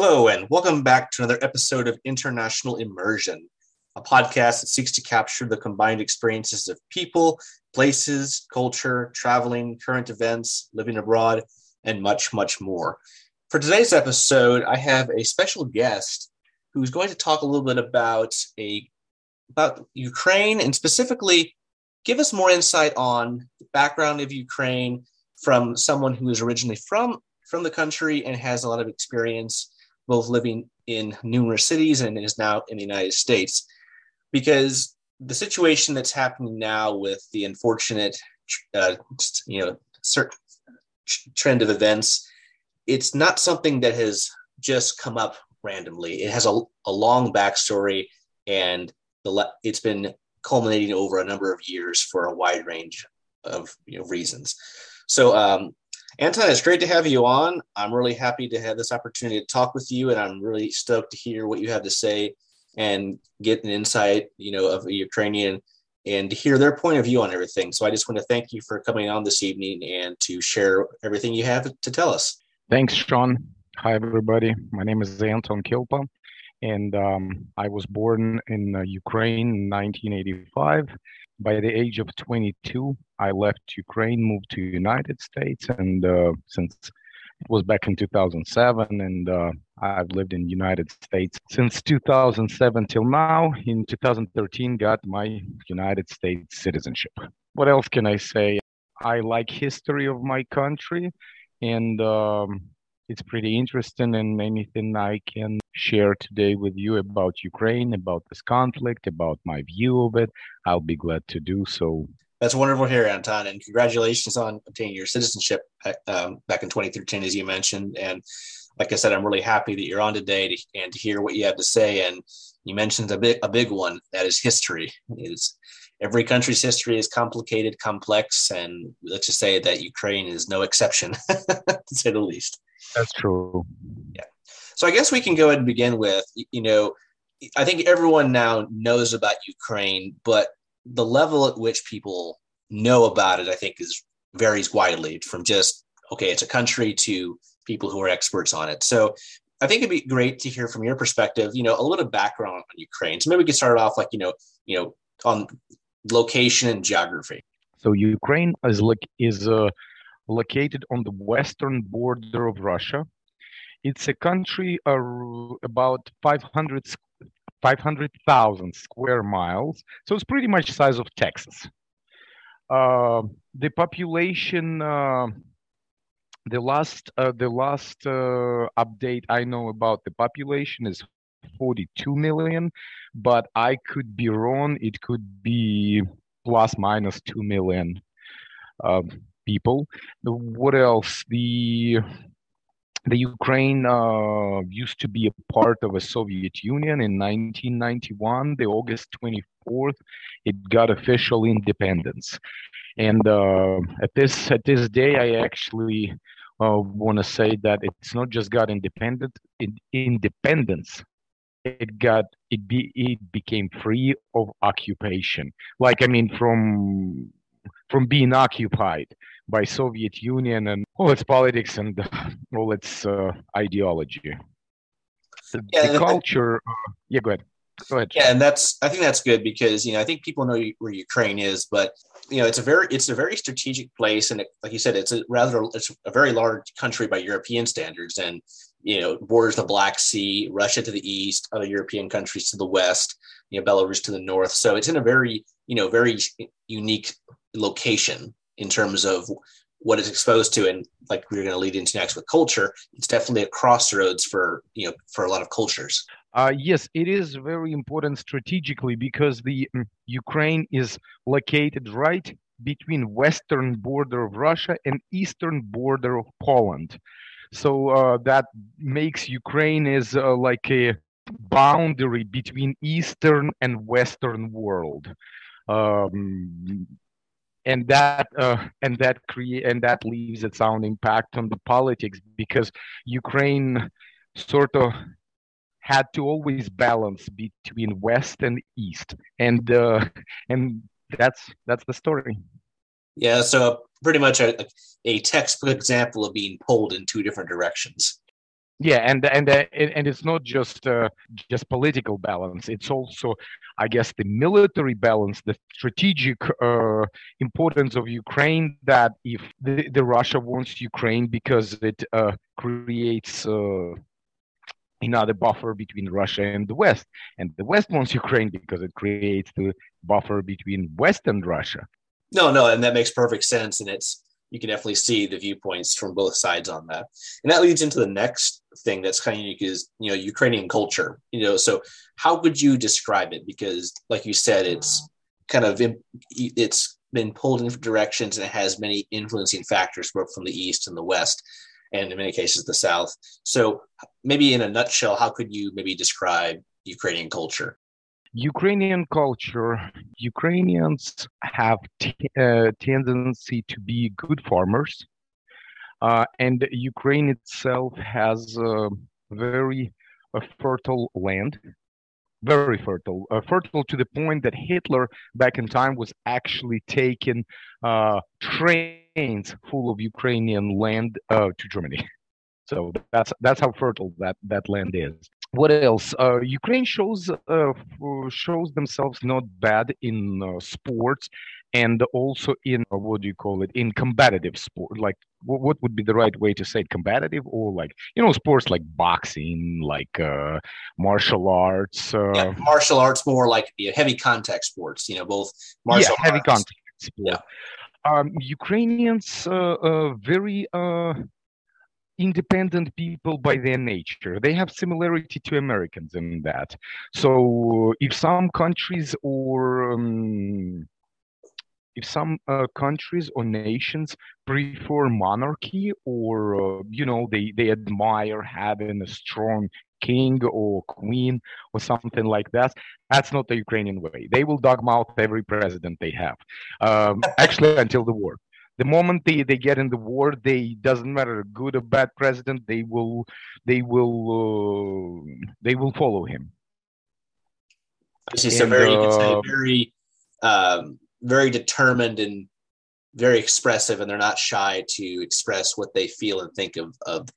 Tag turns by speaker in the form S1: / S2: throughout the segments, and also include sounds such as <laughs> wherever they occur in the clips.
S1: Hello, and welcome back to another episode of International Immersion, a podcast that seeks to capture the combined experiences of people, places, culture, traveling, current events, living abroad, and much, much more. For today's episode, I have a special guest who's going to talk a little bit about a about Ukraine and specifically give us more insight on the background of Ukraine from someone who is originally from from the country and has a lot of experience both living in numerous cities and is now in the United States. Because the situation that's happening now with the unfortunate, uh, you know, certain trend of events, it's not something that has just come up randomly. It has a, a long backstory, and the it's been culminating over a number of years for a wide range of you know, reasons. So um, Anton, it's great to have you on. I'm really happy to have this opportunity to talk with you, and I'm really stoked to hear what you have to say and get an insight, you know, of a Ukrainian and to hear their point of view on everything. So I just want to thank you for coming on this evening and to share everything you have to tell us.
S2: Thanks, Sean. Hi, everybody. My name is Anton Kilpa, and um, I was born in uh, Ukraine in 1985 by the age of 22, I left Ukraine, moved to United States, and uh, since it was back in 2007, and uh, I've lived in United States since 2007 till now. In 2013, got my United States citizenship. What else can I say? I like history of my country, and um, it's pretty interesting. And anything I can share today with you about Ukraine, about this conflict, about my view of it, I'll be glad to do so.
S1: That's wonderful hear, Anton, and congratulations on obtaining your citizenship um, back in 2013, as you mentioned. And like I said, I'm really happy that you're on today to, and to hear what you have to say. And you mentioned a big, a big one that is history. Is every country's history is complicated, complex, and let's just say that Ukraine is no exception, <laughs> to say the least.
S2: That's true.
S1: Yeah. So I guess we can go ahead and begin with, you know, I think everyone now knows about Ukraine, but the level at which people know about it, I think, is varies widely from just okay, it's a country to people who are experts on it. So I think it'd be great to hear from your perspective, you know, a little background on Ukraine. So maybe we could start off like, you know, you know, on location and geography.
S2: So Ukraine is like is uh, located on the western border of Russia. It's a country uh, about 500 500,000 square miles, so it's pretty much size of Texas. Uh, the population, uh, the last uh, the last uh, update I know about the population is 42 million, but I could be wrong. It could be plus minus 2 million uh, people. What else? The the Ukraine uh, used to be a part of a Soviet Union in 1991. The August 24th, it got official independence, and uh, at this at this day, I actually uh, want to say that it's not just got independent in, independence. It got it be it became free of occupation. Like I mean, from from being occupied by Soviet Union and all its politics and all its uh, ideology. The, yeah, the culture. Uh, yeah, go ahead. Go ahead.
S1: Yeah, and that's I think that's good because you know I think people know where Ukraine is, but you know it's a very it's a very strategic place, and it, like you said, it's a rather it's a very large country by European standards, and you know borders the Black Sea, Russia to the east, other European countries to the west, you know Belarus to the north. So it's in a very you know very unique location in terms of what it's exposed to and like we're going to lead into next with culture it's definitely a crossroads for you know for a lot of cultures.
S2: Uh, yes it is very important strategically because the um, ukraine is located right between western border of russia and eastern border of poland. So uh, that makes ukraine is uh, like a boundary between eastern and western world. Um, and that uh, and that create and that leaves its own impact on the politics because Ukraine sort of had to always balance between West and East, and uh, and that's that's the story.
S1: Yeah, so pretty much a, a textbook example of being pulled in two different directions.
S2: Yeah and and uh, and it's not just uh, just political balance. It's also i guess the military balance the strategic uh, importance of ukraine that if the, the russia wants ukraine because it uh, creates uh, another buffer between russia and the west. And the west wants ukraine because it creates the buffer between west and russia.
S1: No no and that makes perfect sense and it's you can definitely see the viewpoints from both sides on that. And that leads into the next thing that's kind of unique is, you know, Ukrainian culture, you know, so how would you describe it? Because like you said, it's kind of, it's been pulled in different directions and it has many influencing factors, both from the East and the West, and in many cases the South. So maybe in a nutshell, how could you maybe describe Ukrainian culture?
S2: Ukrainian culture, Ukrainians have t- uh, tendency to be good farmers, uh, and Ukraine itself has very fertile land, very fertile, uh, fertile to the point that Hitler back in time was actually taking uh, trains full of Ukrainian land uh, to Germany. So that's that's how fertile that that land is what else? Uh, Ukraine shows uh, shows themselves not bad in uh, sports and also in uh, what do you call it in combative sport like what, what would be the right way to say it combative or like you know sports like boxing like uh, martial arts uh,
S1: yeah, martial arts more like heavy contact sports you know both martial
S2: yeah, heavy contact sport. yeah um, Ukrainians uh, uh, very independent people by their nature. They have similarity to Americans in that. So if some countries or um, if some uh, countries or nations prefer monarchy or uh, you know they they admire having a strong king or queen or something like that that's not the ukrainian way they will dogmouth every president they have um, actually until the war the moment they, they get in the war they doesn't matter good or bad president they will they will uh, they will follow him.
S1: So very uh, you could say very um, very determined and very expressive and they're not shy to express what they feel and think of, of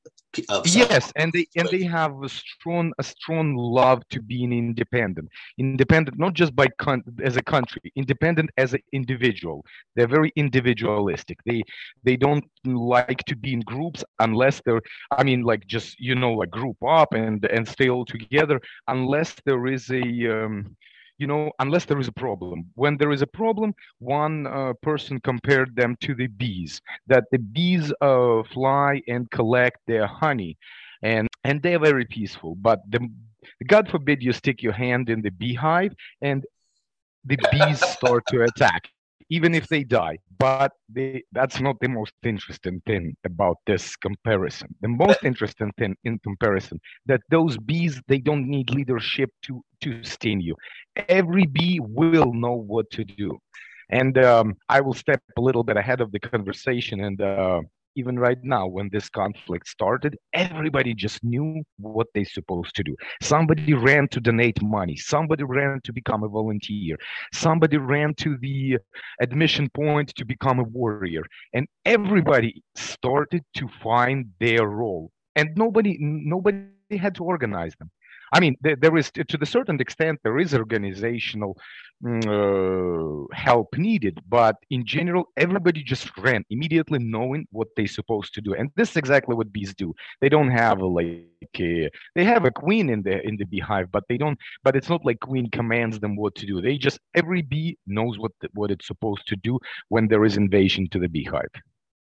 S2: yes and they and they have a strong a strong love to being independent. Independent not just by con- as a country independent as an individual. They're very individualistic. They they don't like to be in groups unless they're i mean like just you know like group up and and stay all together unless there is a um, you know, unless there is a problem. When there is a problem, one uh, person compared them to the bees, that the bees uh, fly and collect their honey, and and they're very peaceful. But the God forbid you stick your hand in the beehive and the bees start to attack even if they die. But they, that's not the most interesting thing about this comparison. The most interesting thing in comparison that those bees they don't need leadership to to sting you. Every bee will know what to do, and um, I will step a little bit ahead of the conversation and. Uh, even right now when this conflict started everybody just knew what they're supposed to do. Somebody ran to donate money. Somebody ran to become a volunteer. Somebody ran to the admission point to become a warrior. And everybody started to find their role. And nobody nobody had to organize them I mean, there, there is to the certain extent there is organizational mm, uh, help needed, but in general, everybody just ran immediately, knowing what they're supposed to do, and this is exactly what bees do. They don't have a, like a, they have a queen in the in the beehive, but they don't. But it's not like queen commands them what to do. They just every bee knows what the, what it's supposed to do when there is invasion to the beehive.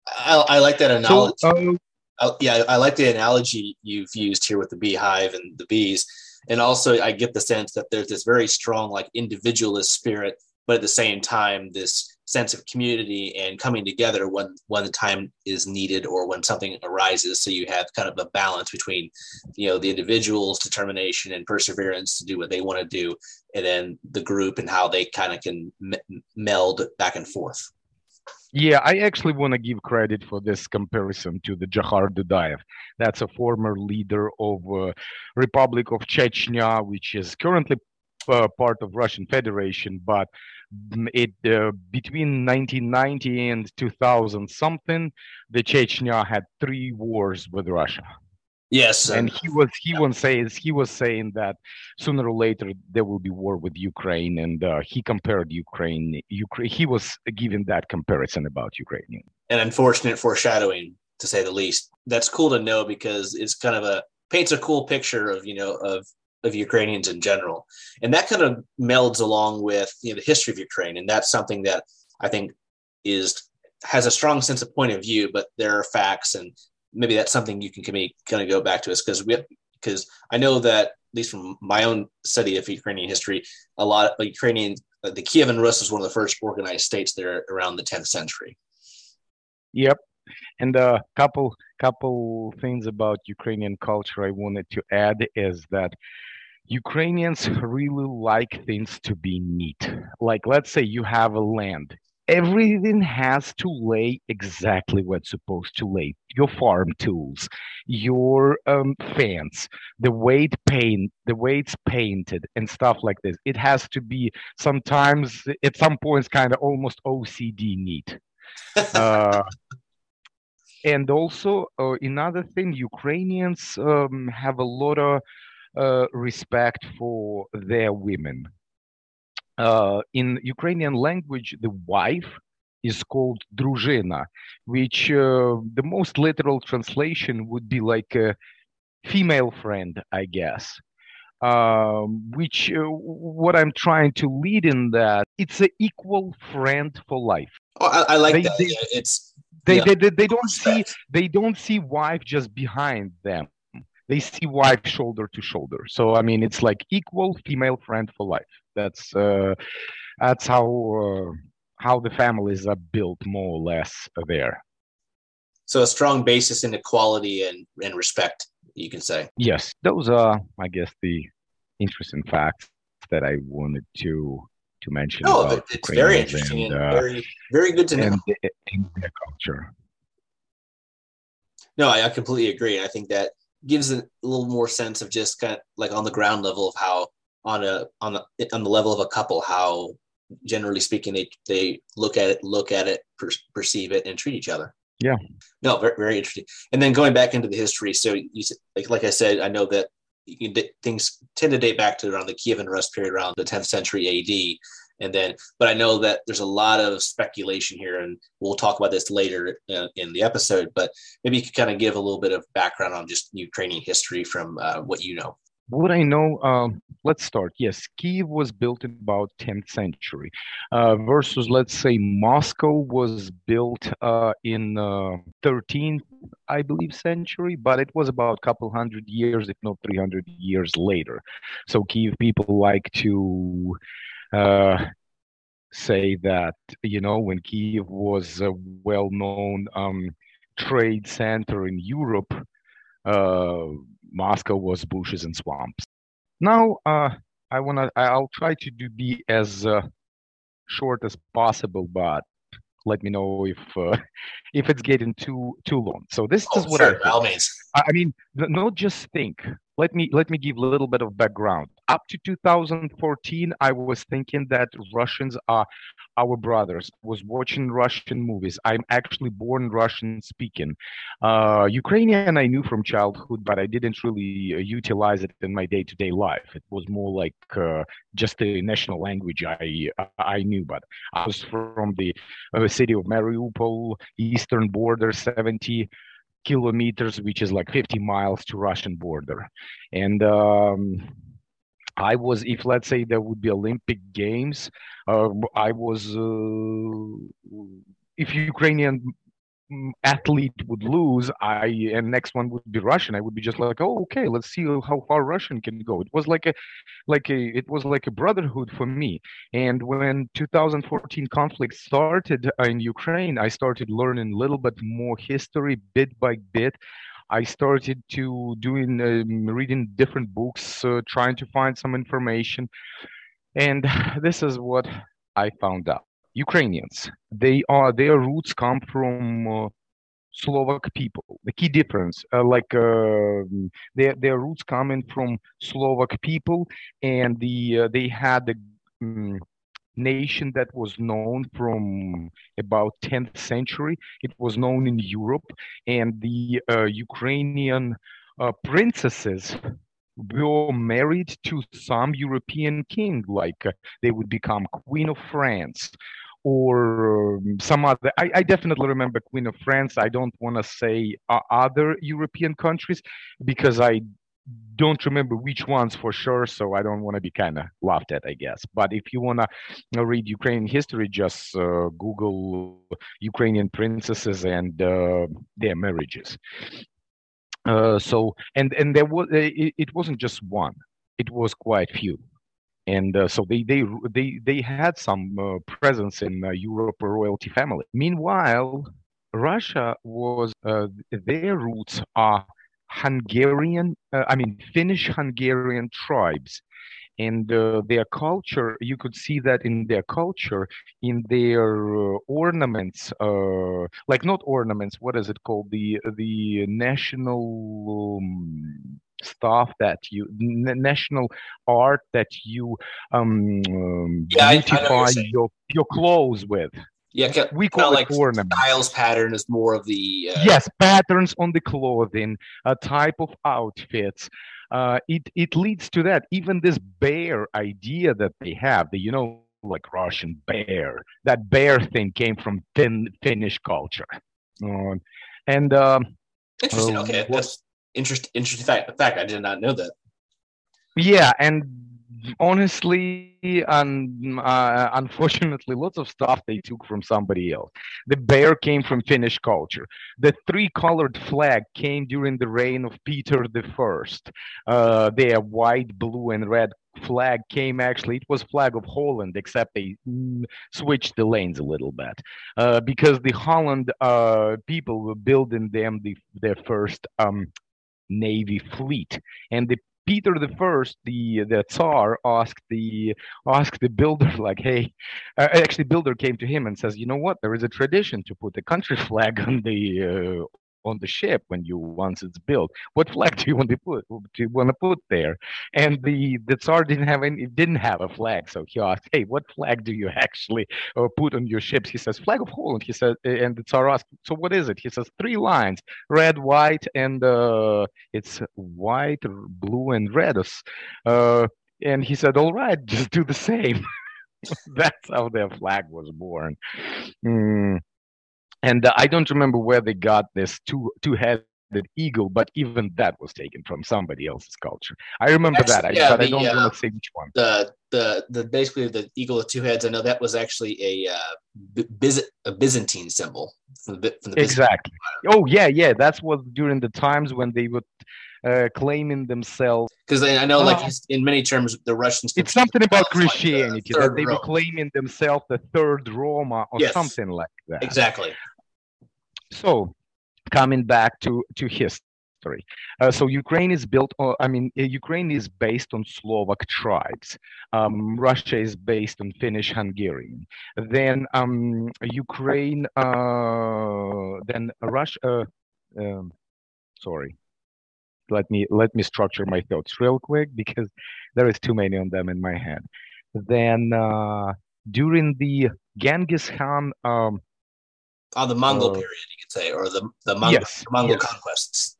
S1: I, I like that analogy. So, uh, I, yeah, I like the analogy you've used here with the beehive and the bees. And also, I get the sense that there's this very strong, like, individualist spirit, but at the same time, this sense of community and coming together when when the time is needed or when something arises. So you have kind of a balance between, you know, the individual's determination and perseverance to do what they want to do, and then the group and how they kind of can me- meld back and forth.
S2: Yeah, I actually want to give credit for this comparison to the Dzhokhar Dudayev. That's a former leader of uh, Republic of Chechnya, which is currently uh, part of Russian Federation, but it uh, between 1990 and 2000 something, the Chechnya had three wars with Russia.
S1: Yes,
S2: and he was he was saying he was saying that sooner or later there will be war with Ukraine, and uh, he compared Ukraine. Ukraine. He was giving that comparison about Ukraine.
S1: An unfortunate foreshadowing, to say the least. That's cool to know because it's kind of a paints a cool picture of you know of of Ukrainians in general, and that kind of melds along with you know the history of Ukraine, and that's something that I think is has a strong sense of point of view, but there are facts and maybe that's something you can kind of go back to us because we because I know that at least from my own study of Ukrainian history, a lot of Ukrainian uh, the Kievan Rus was one of the first organized states there around the 10th century.
S2: Yep, and a couple couple things about Ukrainian culture I wanted to add is that Ukrainians really like things to be neat. Like let's say you have a land everything has to lay exactly what's supposed to lay. Your farm tools your um, fence the way it paint the way it's painted and stuff like this. It has to be sometimes at some points kind of almost ocd neat. <laughs> Uh, and also uh, another thing ukrainians um, have a lot of uh, respect for their women uh, in Ukrainian language, the wife is called druzhina, which uh, the most literal translation would be like a female friend, I guess. Um, which uh, what I'm trying to lead in that it's an equal friend for life.
S1: Oh, I, I like they, that. They, yeah, it's
S2: they, yeah. they, they, they don't see they don't see wife just behind them. They see wife shoulder to shoulder. So I mean, it's like equal female friend for life. That's uh, that's how uh, how the families are built more or less there.
S1: So a strong basis in equality and, and respect, you can say.
S2: Yes, those are, I guess, the interesting facts that I wanted to to mention.
S1: Oh, it's Ukrainians very interesting and, and uh, very very good to know. And,
S2: their culture.
S1: No, I, I completely agree. I think that gives a little more sense of just kind of like on the ground level of how on a on the on the level of a couple how generally speaking they they look at it look at it per, perceive it and treat each other.
S2: Yeah.
S1: No very, very interesting. And then going back into the history so you like like i said i know that you, things tend to date back to around the kievan rus period around the 10th century ad and then but i know that there's a lot of speculation here and we'll talk about this later uh, in the episode but maybe you could kind of give a little bit of background on just ukrainian history from uh, what you know
S2: what I know, um, let's start. Yes, Kiev was built in about 10th century, uh, versus let's say Moscow was built uh, in uh, 13th, I believe, century, but it was about a couple hundred years, if not 300 years later. So Kiev people like to uh, say that you know when Kiev was a well-known um, trade center in Europe. Moscow was bushes and swamps. Now, uh, I wanna, I'll try to do be as uh, short as possible, but let me know if uh, <laughs> if it's getting too too long. So this oh, is what
S1: sure, I,
S2: I mean, not just think. Let me let me give a little bit of background. Up to 2014 i was thinking that russians are our brothers. Was watching russian movies. I'm actually born russian speaking. Uh, ukrainian i knew from childhood but i didn't really uh, utilize it in my day-to-day life. It was more like uh, just a national language i i knew but i was from the uh, city of mariupol eastern border 70 kilometers, which is like 50 miles to Russian border. And um, I was, if let's say there would be Olympic Games, uh, I was, uh, if Ukrainian athlete would lose i and next one would be russian. I would be just like oh okay let's see how far russian can go. It was like a like a it was like a brotherhood for me. And when 2014 conflict started in ukraine i started learning a little bit more history bit by bit. I started to doing um, reading different books, uh, trying to find some information, and <sighs> this is what I found out. Ukrainians. They are their roots come from uh, Slovak people. The key difference, uh, like uh, their their roots coming from Slovak people, and the uh, they had a um, nation that was known from about 10th century. It was known in Europe, and the uh, Ukrainian uh, princesses were married to some European king, like uh, they would become Queen of France or um, some other. I, I, definitely remember Queen of France. I don't want to say uh, other European countries because I don't remember which ones for sure, so I don't want to be kind of laughed at, I guess. But if you want to read Ukrainian history, just uh, Google Ukrainian princesses and uh, their marriages. Uh, so and and there was it, it, wasn't just one; it was quite few, and uh, so they they they they had some uh, presence in uh, Europe royalty family. Meanwhile, Russia was their roots are Hungarian, uh, I mean, Finnish Hungarian tribes. And uh, their culture, you could see that in their culture, in their uh, ornaments, uh, like not ornaments, what is it called? The the national um, stuff that you national art that you um,
S1: yeah, beautify
S2: your your clothes with
S1: yeah, we call it like ornament. Styles pattern is more of the
S2: uh... yes patterns on the clothing, a type of outfits. Uh, it it leads to that. Even this bear idea that they have, the you know like Russian bear, that bear thing came from fin- Finnish culture, uh, and um,
S1: interesting. okay, that's interesting. Interesting fact. Fact I did not know that.
S2: Yeah, and honestly and uh, unfortunately lots of stuff they took from somebody else the bear came from finnish culture the three colored flag came during the reign of peter the first uh, their white blue and red flag came actually it was flag of holland except they mm, switched the lanes a little bit uh, because the holland uh, people were building them the, their first um, navy fleet and the Peter the First, the the Tsar, asked the asked the builder <laughs> like, "Hey," uh, actually, builder came to him and says, "You know what? There is a tradition to put the country <laughs> flag on the uh, on the ship when you once it's built. What flag do you want to put? Do you want to put there?" And the the Tsar didn't have any, didn't have a flag, so he asked, "Hey, what flag do you <laughs> actually uh, put on your ships?" He says, "Flag of Holland." He said, and the Tsar asked, "So what is it?" He says, three lines: red, white, and uh, it's white, blue, and red." Uh, and he said, "All right, <laughs> just do the same." <laughs> That's how their flag was born. Mm and uh, I don't remember where they got this two two headed eagle, but even that was taken from somebody else's culture. I remember actually, that, yeah, I, but the, I don't uh, want to say which one.
S1: The the the basically the eagle with two heads. I know that was actually a uh, Biz- a Byzantine symbol
S2: from the, from the exactly. Oh yeah, yeah. That's what during the times when they would uh, claiming themselves.
S1: Because I know, like uh, in many terms, the Russians.
S2: It's something about Christianity like that they were claiming themselves the third Roma or yes, something like that.
S1: Exactly.
S2: So, coming back to to history. Uh, so Ukraine is built on, I mean, uh, Ukraine is based on Slovak tribes. Um, Russia is based on Finnish Hungarian. Then um, Ukraine, uh, then Russia, uh, um, sorry, let me let me structure my thoughts real quick because there is too many on them in my head. Then uh, during the Genghis Khan, um,
S1: on the Mongol uh, period, you could say, or the the Mongol, yes, Mongol yes. conquests.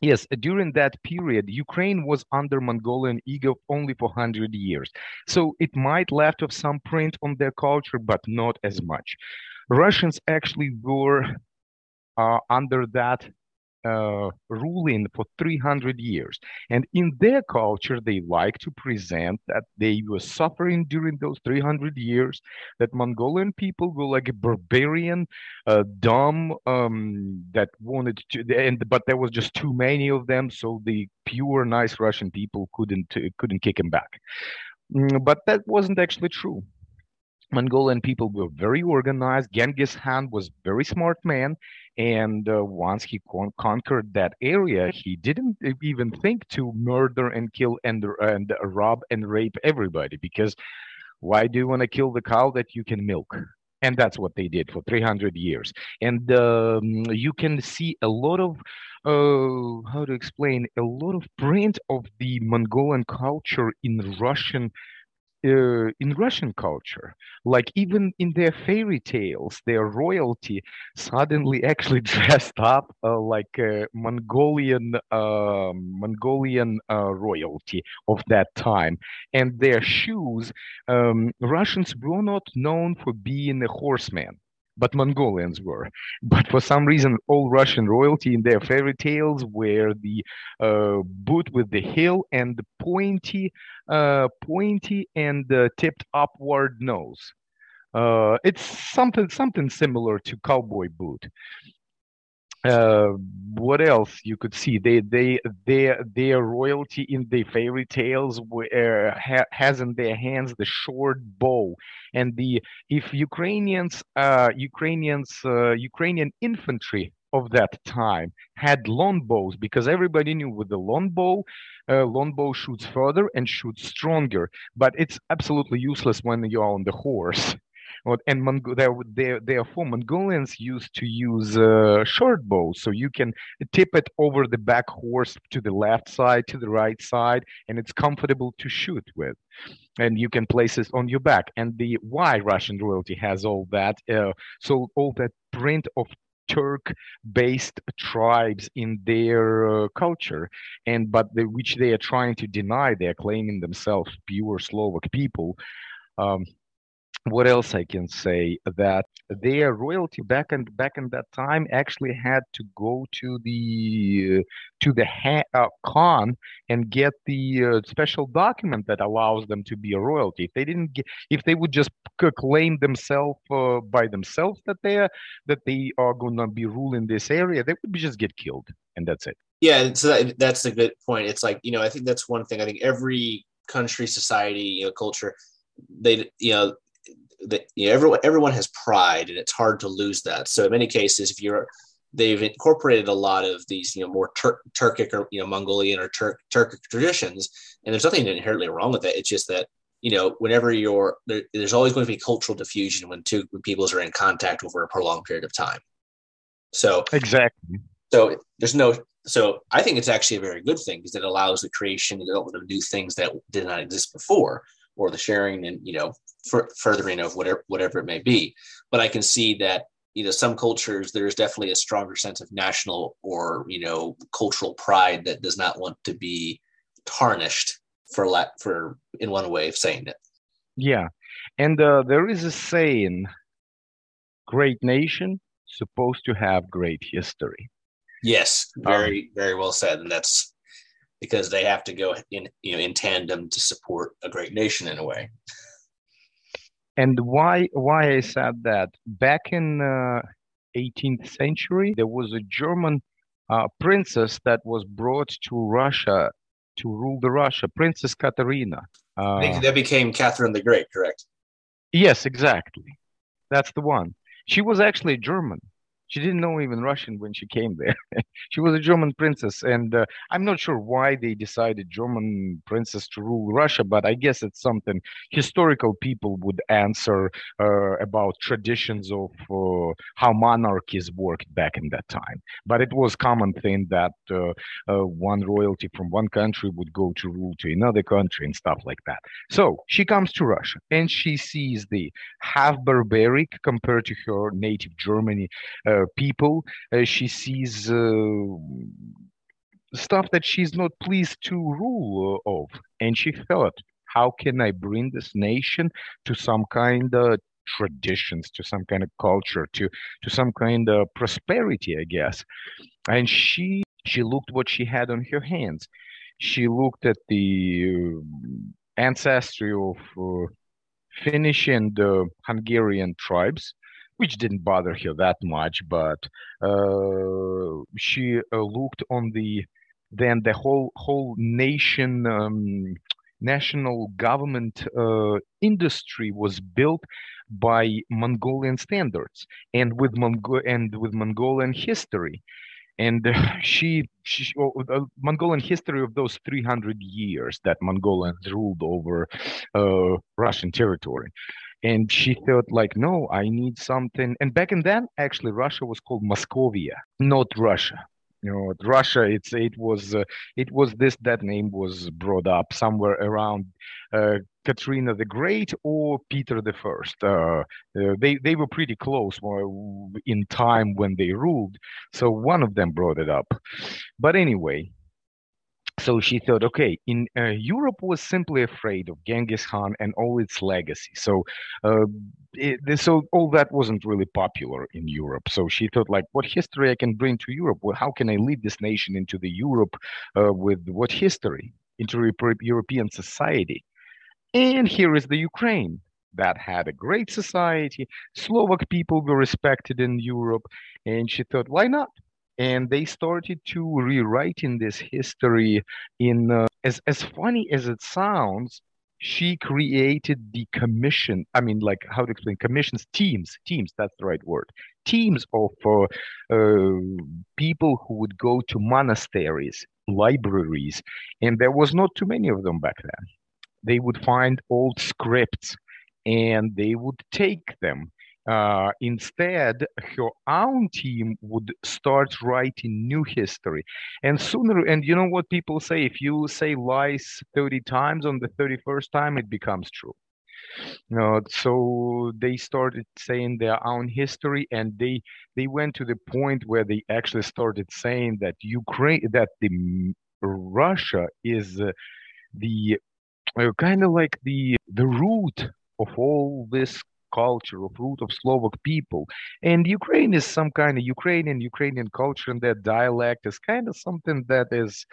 S2: Yes, during that period, Ukraine was under Mongolian ego only for 100 years. So it might left of some print on their culture, but not as much. Russians actually were uh, under that uh, ruling for 300 years. And in their culture, they like to present that they were suffering during those 300 years, that Mongolian people were like a barbarian, uh, dumb, um, that wanted to, and but there was just too many of them, so the pure, nice Russian people couldn't couldn't kick him back. Mm, but that wasn't actually true. Mongolian people were very organized. Genghis Khan was very smart man, and uh, once he con- conquered that area, he didn't even think to murder and kill and and rob and rape everybody because why do you want to kill the cow that you can milk? And that's what they did for 300 years. And um, you can see a lot of uh, how to explain a lot of print of the Mongolian culture in Russian uh, in Russian culture, like even in their fairy tales, their royalty suddenly <laughs> actually dressed up uh, like a Mongolian uh, Mongolian uh, royalty of that time, and their shoes. Um, Russians were not known for being a horseman but Mongolians were. But for some reason, all Russian royalty in their fairy tales were the uh, boot with the heel and the pointy, uh, pointy and uh, tipped upward nose. Uh, it's something something similar to cowboy boot uh, what else you could see? They they their their royalty in the fairy tales were, ha, has in their hands the short bow. And the if ukrainians uh ukrainians uh, ukrainian infantry of that time had long bows because everybody knew with the long bow uh, long bow shoots further and shoots stronger. But it's absolutely useless when you're on the horse and Mong- there, therefore Mongolians used to use uh, short bows, so you can tip it over the back horse to the left side, to the right side, and it's comfortable to shoot with. And you can place it on your back. And the why Russian royalty has all that, uh, so all that print of Turk-based tribes in their uh, culture, and but the, which they are trying to deny. They are claiming themselves pure Slovak people. Um, what else I can say that their royalty back and back in that time actually had to go to the uh, to the ha- uh, Khan and get the uh, special document that allows them to be a royalty. If they didn't get, if they would just claim themselves uh, by themselves that they are that they are going to be ruling this area, they would just get killed, and that's it.
S1: Yeah, so that, that's a good point. It's like you know, I think that's one thing. I think every country, society, you know, culture, they you know that you know, everyone everyone has pride, and it's hard to lose that. So in many cases, if you're they've incorporated a lot of these you know more Tur- Turkic or you know Mongolian or Turk Turkic traditions, and there's nothing inherently wrong with it. It's just that you know whenever you're there, there's always going to be cultural diffusion when two peoples are in contact over a prolonged period of time. So
S2: exactly.
S1: So there's no. So I think it's actually a very good thing because it allows the creation development of new things that did not exist before, or the sharing and you know furthering of whatever whatever it may be. But I can see that you know some cultures there's definitely a stronger sense of national or you know cultural pride that does not want to be tarnished for la- for in one way of saying it.
S2: Yeah, and uh, there is a saying: "Great nation supposed to have great history."
S1: Yes, very um, very well said, and that's because they have to go in you know in tandem to support a great nation in a way.
S2: And why why I said that back in uh, 18th century there was a German uh, princess that was brought to Russia to rule the Russia, Princess Katerina.
S1: Uh, that became Catherine the Great, correct?
S2: Yes, exactly. That's the one. She was actually German she didn't know even Russian when she came there. <laughs> she was a German princess, and uh, I'm not sure why they decided German princess to rule Russia, but I guess it's something historical people would answer uh, about traditions of uh, how monarchies worked back in that time. But it was common thing that uh, uh, one royalty from one country would go to rule to another country and stuff like that. So she comes to Russia and she sees the half barbaric compared to her native Germany uh, people. Uh, she sees uh, stuff that she's not pleased to rule of, and she thought, how can I bring this nation to some kind of traditions, to some kind of culture, to to some kind of prosperity, I guess. And she she looked what she had on her hands. She looked at the uh, ancestry of uh, Finnish and uh, Hungarian tribes which didn't bother her that much, but uh, she uh, looked on the then the whole whole nation um, national government uh, industry was built by Mongolian standards and with Mongo- and with Mongolian history. And <laughs> she, she oh, uh, Mongolian history of those 300 years that Mongolians ruled over uh, Russian territory and she thought like no i need something. And back in then actually russia was called moscovia not russia. You know russia it's it was uh, it was this that name was brought up somewhere around uh, katrina the great or peter the first. Uh, uh they they were pretty close in time when they ruled so one of them brought it up. But anyway so she thought, okay, in uh, Europe was simply afraid of Genghis Khan and all its legacy. So, uh, it, so all that wasn't really popular in Europe. So she thought, like, what history I can bring to Europe? Well, how can I lead this nation into the Europe uh, with what history into European society? And here is the Ukraine that had a great society. Slovak people were respected in Europe, and she thought, why not? And they started to rewriting this history in uh, as as funny as it sounds she created the commission i mean like how to explain commissions teams teams that's the right word teams of uh, uh, people who would go to monasteries libraries and there was not too many of them back then. They would find old scripts and they would take them uh, instead, her own team would start writing new history. And sooner, and you know what people say if you say lies 30 times on the 31st time, it becomes true. So they started saying their own history, and they they went to the point where they actually started saying that Ukraine, that the Russia is uh, the uh, kind of like the the root of all this culture, of root of Slovak people. And Ukraine is some kind of Ukrainian, Ukrainian culture, and that dialect is kind of something that is,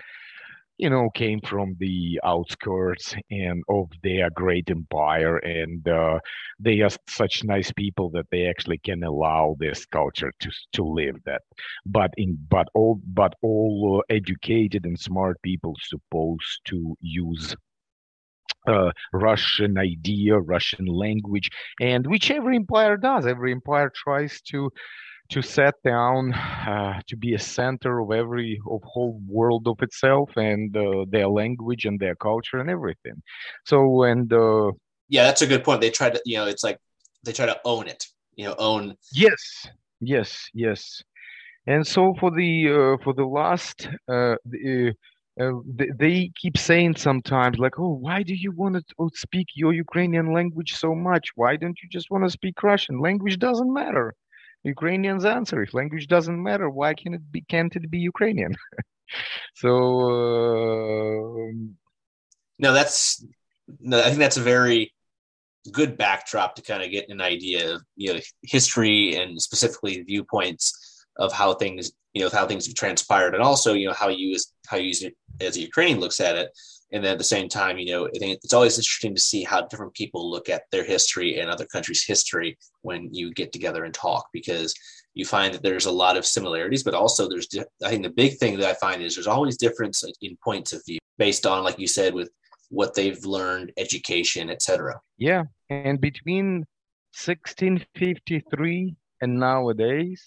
S2: you know, came from the outskirts and of their great empire. And uh, they are such nice people that they actually can allow this culture to to live that. But in but all but all uh, educated and smart people supposed to use uh, Russian idea, Russian language, and which every empire does. Every empire tries to to set down uh, to be a center of every of whole world of itself and uh, their language and their culture and everything. So and uh,
S1: yeah, that's a good point. They try to you know it's like they try to own it. You know, own.
S2: Yes, yes, yes. And so for the uh, for the last uh, the, uh, they, they, keep saying sometimes like oh why do you want to oh, speak your ukrainian language so much? Why don't you just want to speak russian? Language doesn't matter. Ukrainians answer if language doesn't matter why can it be can't it be ukrainian? <laughs> So uh,
S1: no that's no i think that's a very good backdrop to kind of get an idea of you know history and specifically viewpoints of how things you know how things have transpired and also you know how you as how you as a Ukrainian looks at it. And then at the same time, you know, it's always interesting to see how different people look at their history and other countries' history when you get together and talk, because you find that there's a lot of similarities, but also there's, I think the big thing that I find is there's always difference in points of view based on, like you said, with what they've learned, education, etc.
S2: Yeah, and between 1653 and nowadays,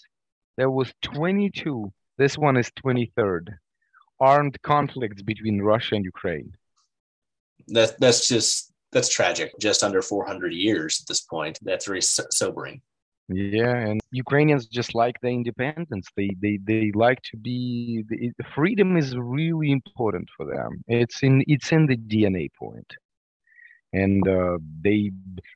S2: there was 22. This one is 23rd armed conflicts between Russia and Ukraine.
S1: That that's just that's tragic. Just under 400 years at this point. That's very so- sobering.
S2: Yeah, and Ukrainians just like the independence. They they they like to be. Freedom is really important for them. It's in it's in the DNA point, and uh, they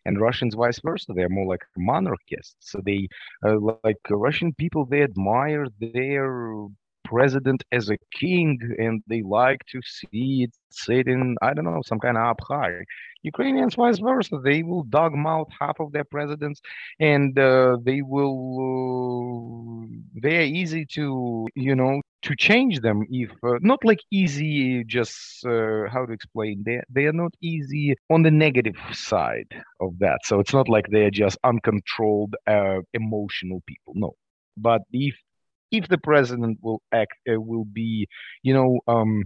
S2: and Russians vice versa. They're more like monarchists. So they uh, like Russian people. They admire their president as a king and they like to see it sitting, I don't know, some kind of up high. Ukrainians, vice versa, they will dog mouth half of their presidents and uh, they will, uh, they are easy to, you know, to change them if uh, not like easy just uh, how to explain they they are not easy on the negative side of that so it's not like they're just uncontrolled uh, emotional people no but if if the president will act uh, will be you know um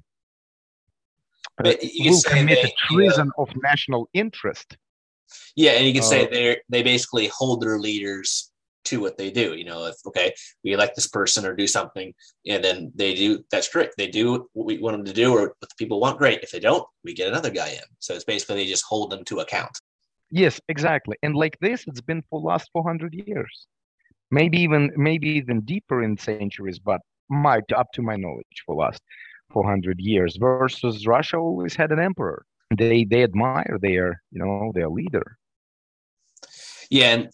S2: uh, will commit a treason of national interest.
S1: Yeah and you can say uh, they they basically hold their leaders to what they do you know if okay we elect this person or do something and then they do that's great. They do what we want them to do or what the people want great. If they don't we get another guy in. So it's basically they just hold them to account.
S2: Yes exactly. And like this it's been for last 400 years maybe even maybe even deeper in centuries but my up to my knowledge for last 400 years versus Russia always had an emperor. They they admire their you know their leader.
S1: Yeah, and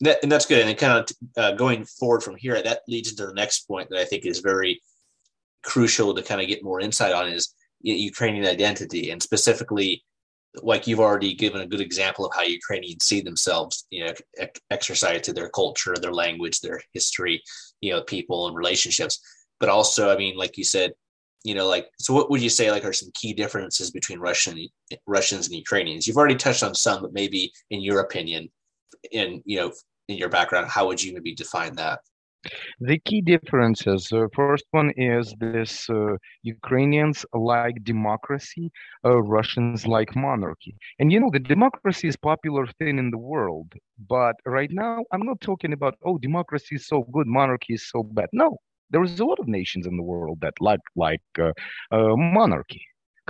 S1: that, and that's good. And kind of uh, going forward from here, that leads into the next point that I think is very crucial to kind of get more insight on is Ukrainian identity, and specifically, like you've already given a good example of how Ukrainians see themselves, you know, exercise to their culture, their language, their history, you know, people and relationships. But also, I mean, like you said, you know, like so, what would you say like are some key differences between Russian Russians and Ukrainians? You've already touched on some, but maybe in your opinion, in you know, in your background, how would you maybe define that?
S2: The key differences. Uh, first one is this: uh, Ukrainians like democracy, uh, Russians like monarchy. And you know, the democracy is popular thing in the world. But right now, I'm not talking about oh, democracy is so good, monarchy is so bad. No, there is a lot of nations in the world that like like uh, uh, monarchy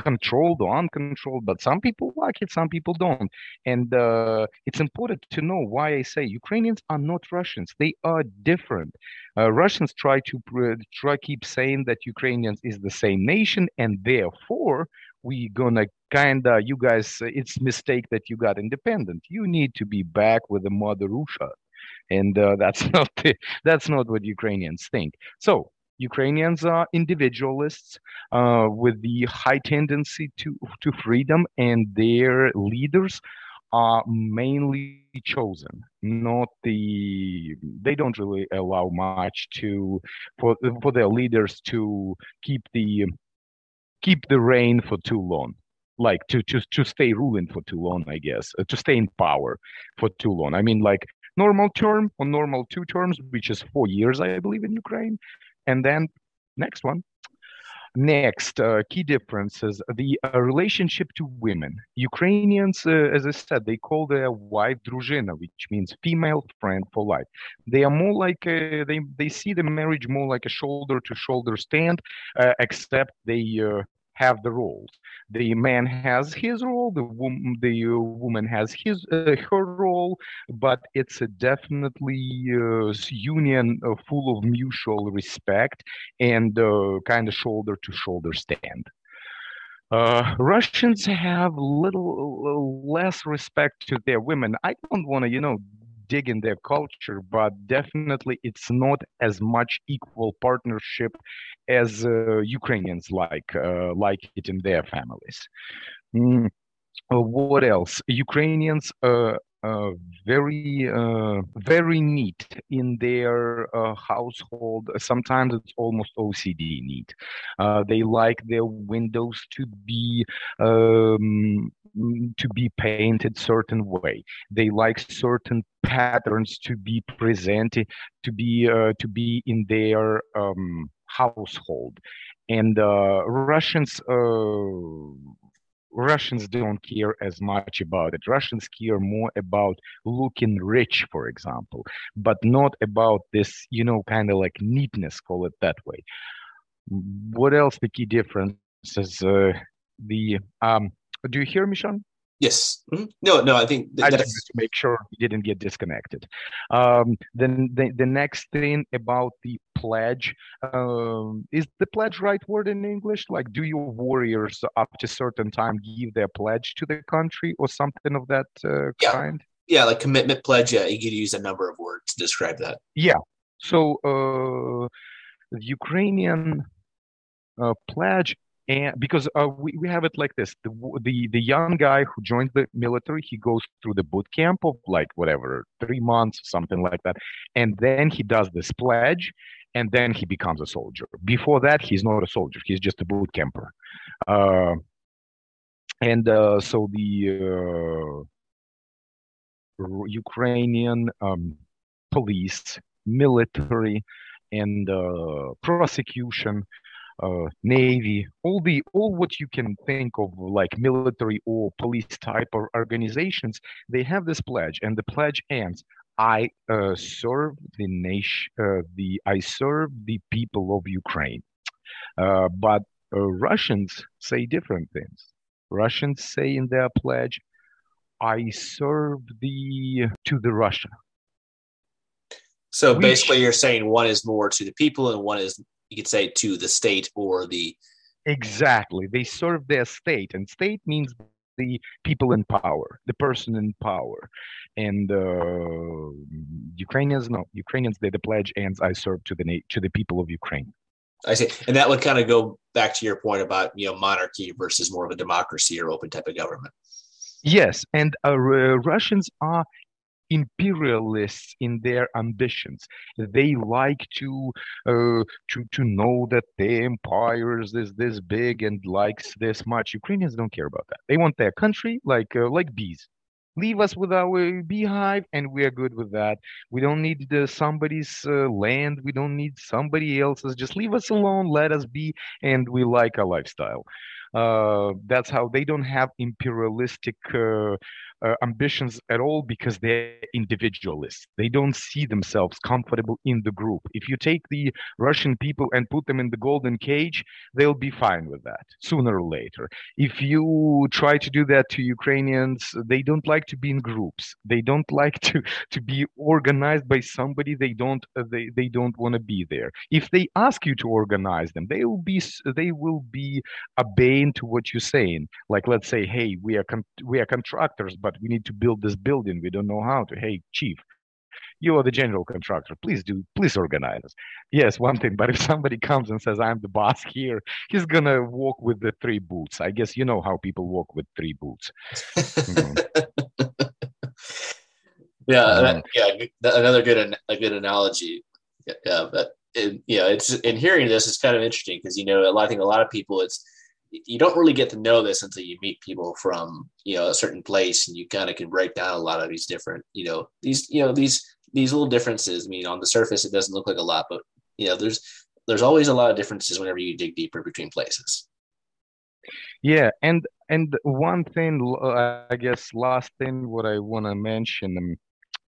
S2: controlled or uncontrolled, but some people like it, some people don't. And uh, it's important to know why I say Ukrainians are not Russians. They are different. Uh, Russians try to try keep saying that Ukrainians is the same nation, and therefore we gonna kinda you guys. It's mistake that you got independent. You need to be back with the mother Russia, and uh, <laughs> that's not the, that's not what Ukrainians think. So Ukrainians are individualists uh, with the high tendency to, to freedom, and their leaders are mainly chosen not the they don't really allow much to for for their leaders to keep the keep the reign for too long. Like to to to stay ruling for too long i guess uh, to stay in power for too long. I mean like normal term or normal two terms which is four years i believe in ukraine and then next one. Next, uh, key differences the uh, relationship to women. Ukrainians, uh, as I said, they call their wife druzhina, which means female friend for life. They are more like, a, they, they see the marriage more like a shoulder to shoulder stand, uh, except they uh, have the roles. The man has his role, the woman, the woman has his uh, her role, but it's a definitely uh, union uh, full of mutual respect and uh, kind of shoulder to shoulder stand. Uh, Russians have little less respect to their women. I don't want to, you know, dig in their culture, but definitely it's not as much equal partnership as uh, Ukrainians like uh, like it in their families. Mm. Uh, what else? Ukrainians uh, very uh, very neat in their uh, household. Sometimes it's almost OCD neat. They like their windows to be um, to be painted certain way. They like certain patterns to be presented to be to be in their um, household. And uh, Russians Russians don't care as much about it. Russians care more about looking rich, for example, but not about this, you know, kind of like neatness, call it that way. What else? The key difference is uh, the. Um, do you hear me, Sean?
S1: Yes. Mm-hmm. No, no, I think
S2: th- I just to make sure you didn't get disconnected. Um, then the, the next thing about the pledge um, is the pledge right word in English? Like, do your warriors up to certain time give their pledge to the country or something of that uh,
S1: yeah.
S2: kind?
S1: Yeah, like commitment pledge. Yeah, you could use a number of words to describe that.
S2: Yeah. So uh, the Ukrainian uh, pledge and because uh, we, we have it like this the, the the young guy who joins the military he goes through the boot camp of like whatever three months something like that and then he does this pledge and then he becomes a soldier before that he's not a soldier he's just a boot camper uh, and uh, so the uh, ukrainian um, police military and uh, prosecution uh, navy, all the all what you can think of like military or police type of organizations, they have this pledge, and the pledge ends. I uh, serve the nation, uh, the I serve the people of Ukraine. Uh, but uh, Russians say different things. Russians say in their pledge, I serve the to the Russia.
S1: So basically, you're saying one is more to the people and one is you could say to the state or the
S2: exactly they serve their state and state means the people in power the person in power. And uh, ukrainians no ukrainians they the pledge and i serve to the to the people of ukraine.
S1: I see. And that would kind of go back to your point about you know monarchy versus more of a democracy or open type of government.
S2: Yes and uh, russians are imperialists in their ambitions. They like to uh, to to know that their empire is this, big and likes this much. Ukrainians don't care about that. They want their country like uh, like bees. Leave us with our beehive, and we are good with that. We don't need uh, somebody's uh, land. We don't need somebody else's. Just leave us alone. Let us be, and we like our lifestyle. Uh, that's how they don't have imperialistic uh, ambitions at all because they're individualists. They don't see themselves comfortable in the group. If you take the Russian people and put them in the golden cage, they'll be fine with that sooner or later. If you try to do that to Ukrainians, they don't like to be in groups. They don't <laughs> like to to be organized by somebody they don't uh, they, they don't want to be there. If they ask you to organize them, they will be they will be obeying to what you're saying. Like let's say, hey, we are we are contractors, but but we need to build this building. We don't know how to. Hey, chief, you are the general contractor. Please do, please organize us. Yes, one thing, but if somebody comes and says, I'm the boss here, he's going to walk with the three boots. I guess you know how people walk with three boots.
S1: mm-hmm. <laughs> yeah, um, yeah, another good, a good analogy. Yeah, but it, you know, it's in hearing this, it's kind of interesting because, you know, I think a lot of people, it's, you don't really get to know this until you meet people from you know a certain place and you kind of can break down a lot of these different you know these you know these these little differences. I mean on the surface it doesn't look like a lot but you know there's there's always a lot of differences whenever you dig deeper between places.
S2: Yeah and and one thing uh, i guess last thing what i want to mention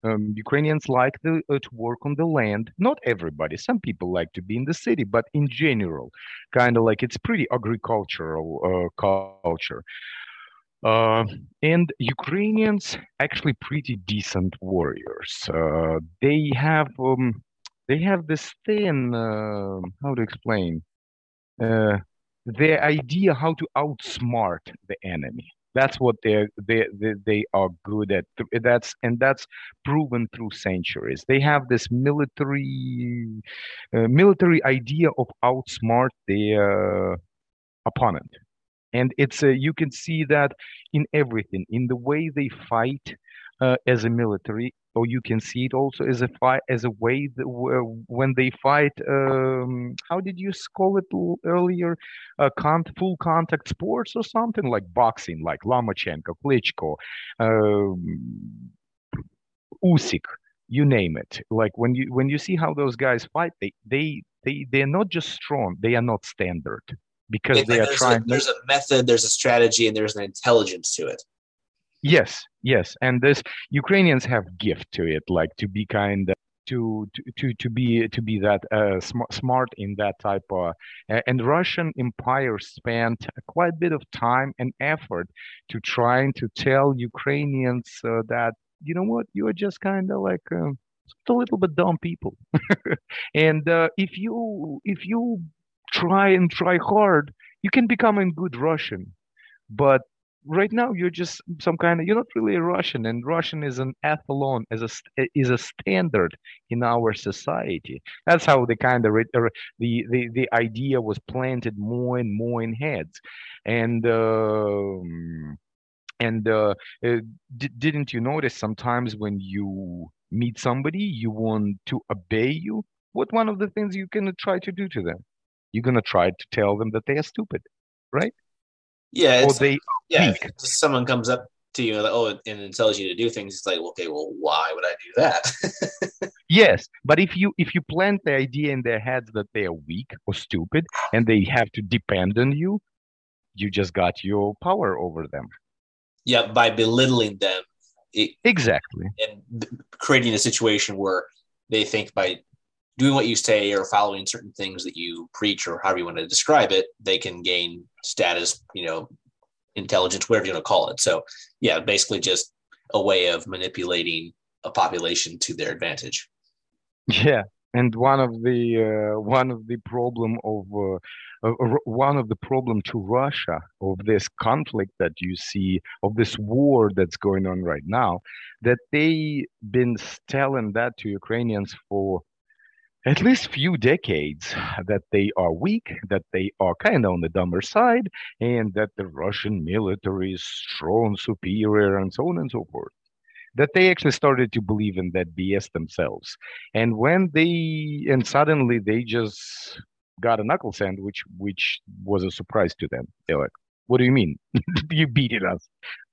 S2: um, Ukrainians like the, uh, to work on the land. Not everybody. Some people like to be in the city, but in general, kind of like it's pretty agricultural uh, culture. Uh, and Ukrainians actually pretty decent warriors. Uh, they have um, they have this thing. Uh, how to explain? Uh, their idea how to outsmart the enemy that's what they're they, they they are good at that's and that's proven through centuries. They have this military uh, military idea of outsmart their opponent. And it's uh, you can see that in everything in the way they fight uh, as a military or you can see it also as a fight as a way that, uh, when they fight um, how did you call it earlier? Uh, con- full contact sports or something like boxing like lomachenko klitschko um, usyk you name it. Like when you when you see how those guys fight they they they they're not just strong they are not standard because they are trying a,
S1: there's a method there's a strategy and there's an intelligence to it
S2: Yes, yes, and this Ukrainians have gift to it, like to be kind to to to be to be that uh, sm- smart in that type of uh, and Russian Empire spent quite a bit of time and effort to trying to tell Ukrainians uh, that you know what? You are just kind of like uh, a little bit dumb people, <laughs> and uh, if you if you try and try hard, you can become a good Russian, but right now you're just some kind of you're not really a Russian, and Russian is an ethelon, as a is a standard in our society. That's how the kind of the the the idea was planted more and more in heads, and. Uh, and uh, uh, didn't you notice sometimes when you meet somebody, you want to obey you? What one of the things you're gonna try to do to them? You're gonna try to tell them that they are stupid, right?
S1: Yeah, or they yeah. someone comes up to you, like, oh, and tells you to do things. It's like, okay, well, why would I do
S2: that? <laughs> yes, but if you if you plant the idea in their heads that they are weak or stupid and they have to depend on you, you just got your power over them.
S1: Yeah, by belittling them.
S2: It, exactly.
S1: And creating a situation where they think by doing what you say or following certain things that you preach or however you want to describe it, they can gain status, you know, intelligence, whatever you want to call it. So, yeah, basically just a way of manipulating a population to their advantage.
S2: Yeah, and one of the uh, one of the problem of uh, uh, one of the problem to Russia of this conflict that you see of this war that's going on right now, that they been telling that to Ukrainians for at least few decades that they are weak, that they are kind of on the dumber side, and that the Russian military is strong, superior, and so on and so forth that they actually started to believe in that BS themselves. And when they and suddenly they just got a knuckle sandwich, which was a surprise to them. They're like, "What do you mean? <laughs> you beated us?"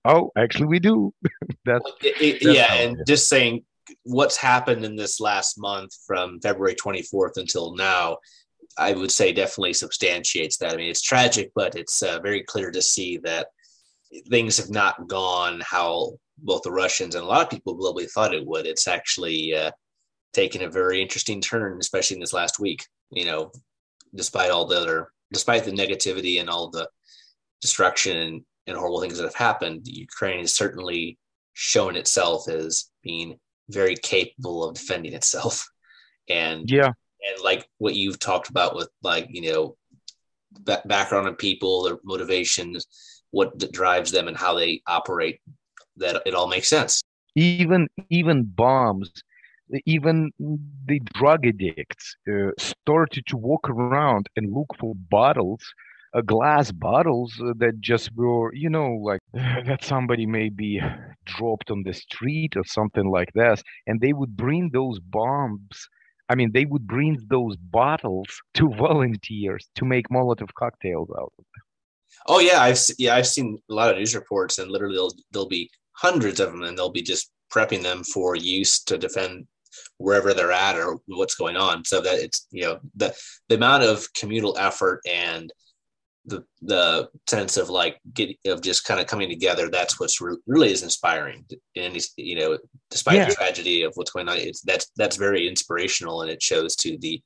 S2: Oh, actually, we do. <laughs>
S1: that's, it, it, that's yeah, and just saying what's happened in this last month from February 24th until now. I would say definitely substantiates that. I mean, it's tragic, but it's uh, very clear to see that things have not gone how both the Russians and a lot of people globally thought it would. It's actually uh, taken a very interesting turn, especially in this last week. You know, despite all the other, despite the negativity and all the destruction and, and horrible things that have happened, Ukraine has certainly shown itself as being very capable of defending itself. <laughs> And
S2: yeah,
S1: and like what you've talked about with like you know background of people, their motivations, what drives them, and how they operate that it all makes sense.
S2: Even even bombs, even the drug addicts uh, started to walk around and look for bottles, uh, glass bottles uh, that just were, you know, like <laughs> that somebody maybe dropped on the street or something like this, and they would bring those bombs. I mean, they would bring those bottles <laughs> to volunteers to make Molotov cocktails out of them.
S1: Oh yeah, I've yeah I've seen a lot of news reports, and literally they'll, they'll be hundreds of them, and they'll be just prepping them for use to defend wherever they're at or what's going on. So that it's you know the the amount of communal effort and the the sense of like get of just kind of coming together. That's what's re- really is inspiring. And you know, despite yeah. the tragedy of what's going on, it's that's that's very inspirational, and it shows to the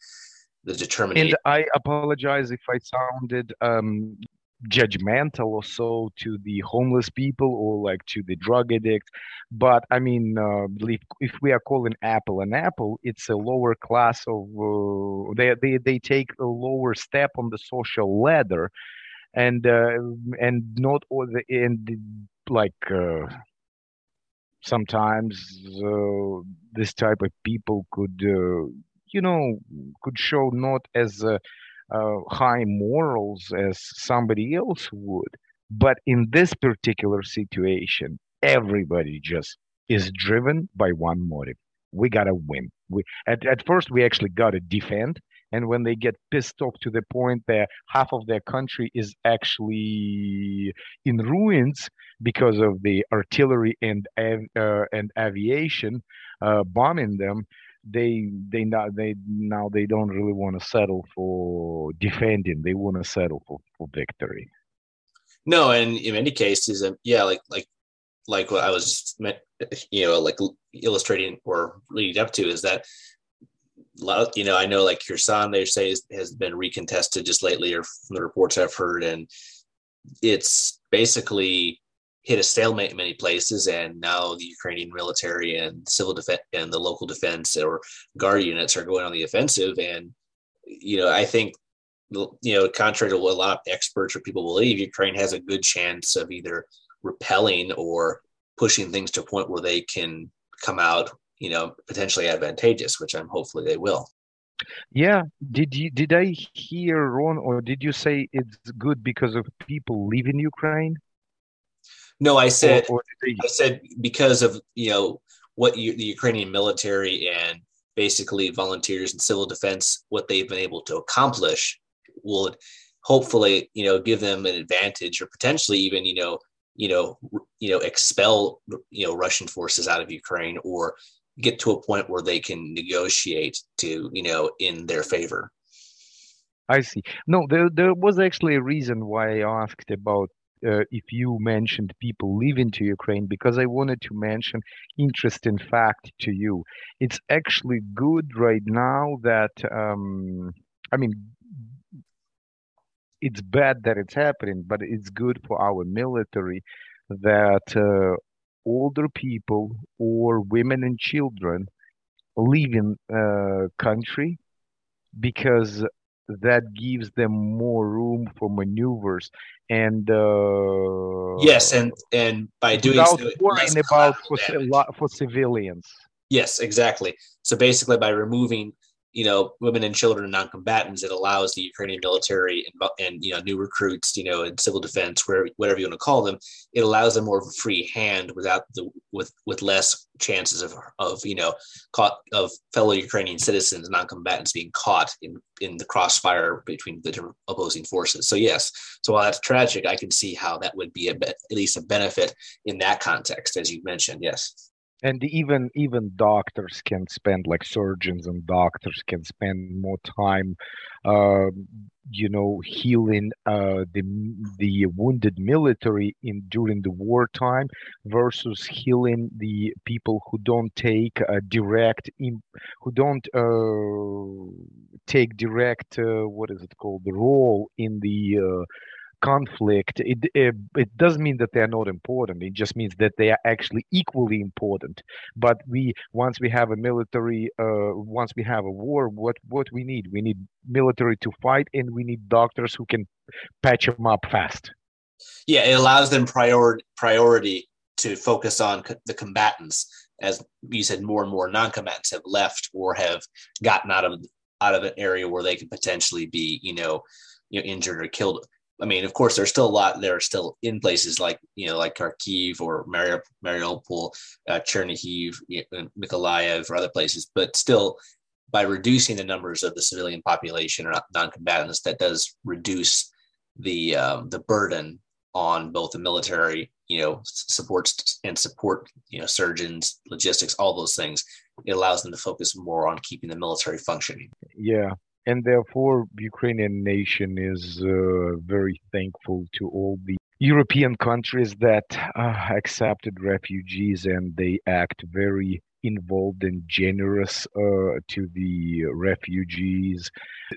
S1: the determination.
S2: And I apologize if I sounded um, judgmental or so to the homeless people or like to the drug addicts. But i mean uh, if, we are calling apple an apple it's a lower class of uh, they, they they take a lower step on the social ladder. And uh, and not all the and like uh, sometimes uh, this type of people could uh, you know could show not as uh, high morals as somebody else would. But in this particular situation, everybody just is driven by one motive. We gotta win. We at, at first we actually gotta defend, and when they get pissed off to the point that half of their country is actually in ruins because of the artillery and uh, and aviation uh, bombing them, they they now they now they don't really want to settle for defending. They want to settle for, for victory.
S1: No, and in many cases, um, yeah, like like like what I was, you know, like illustrating or leading up to is that, you know, I know like Kherson, they say has been recontested just lately, or from the reports I've heard, and it's basically hit a stalemate in many places, and now the Ukrainian military and civil defense and the local defense or guard units are going on the offensive. And you know, I think you know, contrary to what a lot of experts or people believe, Ukraine has a good chance of either repelling or pushing things to a point where they can come out, you know, potentially advantageous, which I'm hopefully they will.
S2: Yeah, did you did I hear wrong, or did you say it's good because of people leaving Ukraine?
S1: No, I said or, or I said because of you know what you, the Ukrainian military and basically volunteers and civil defense what they've been able to accomplish will hopefully you know give them an advantage or potentially even you know you know you know expel you know Russian forces out of Ukraine or get to a point where they can negotiate to you know in their favor.
S2: I see. No, there there was actually a reason why I asked about uh, if you mentioned people leaving to Ukraine because I wanted to mention interesting fact to you. It's actually good right now that um, I mean it's bad that it's happening, but it's good for our military that uh, older people or women and children leaving uh, country because that gives them more room for maneuvers. And uh,
S1: yes and and by doing
S2: without
S1: so,
S2: worrying about for, for civilians.
S1: Yes exactly. So basically by removing you know women and children and non-combatants. It allows the ukrainian military and, and you know new recruits you know in civil defense where whatever you want to call them it allows them more of a free hand without the with with less chances of of you know caught of fellow ukrainian citizens non-combatants being caught in in the crossfire between the opposing forces. So yes so while that's tragic i can see how that would be a be- at least a benefit in that context as you mentioned yes
S2: and even even doctors can spend like surgeons and doctors can spend more time uh, you know healing uh, the the wounded military in during the wartime versus healing the people who don't take a direct in, who don't uh, take direct uh, what is it called the role in the uh, conflict, it, it, it does mean that they are not important. It just means that they are actually equally important. But we once we have a military, uh, once we have a war, what what we need? We need military to fight, and we need doctors who can patch them up fast.
S1: Yeah, it allows them prior, priority to focus on co- the combatants. As you said, more and more non-combatants have left or have gotten out of out of an area where they could potentially be, you know, you know, injured or killed I mean, of course, there's still a lot there are still in places like you know like Kharkiv or Mariupol, uh, Chernihiv, Mykolaiv, or other places, but still, by reducing the numbers of the civilian population or non-combatants, that does reduce the um, the burden on both the military, you know, supports and support, you know, surgeons, logistics, all those things. It allows them to focus more on keeping the military functioning.
S2: Yeah, and therefore Ukrainian nation is uh, very thankful to all the European countries that uh, accepted refugees and they act very involved and generous uh, to the refugees.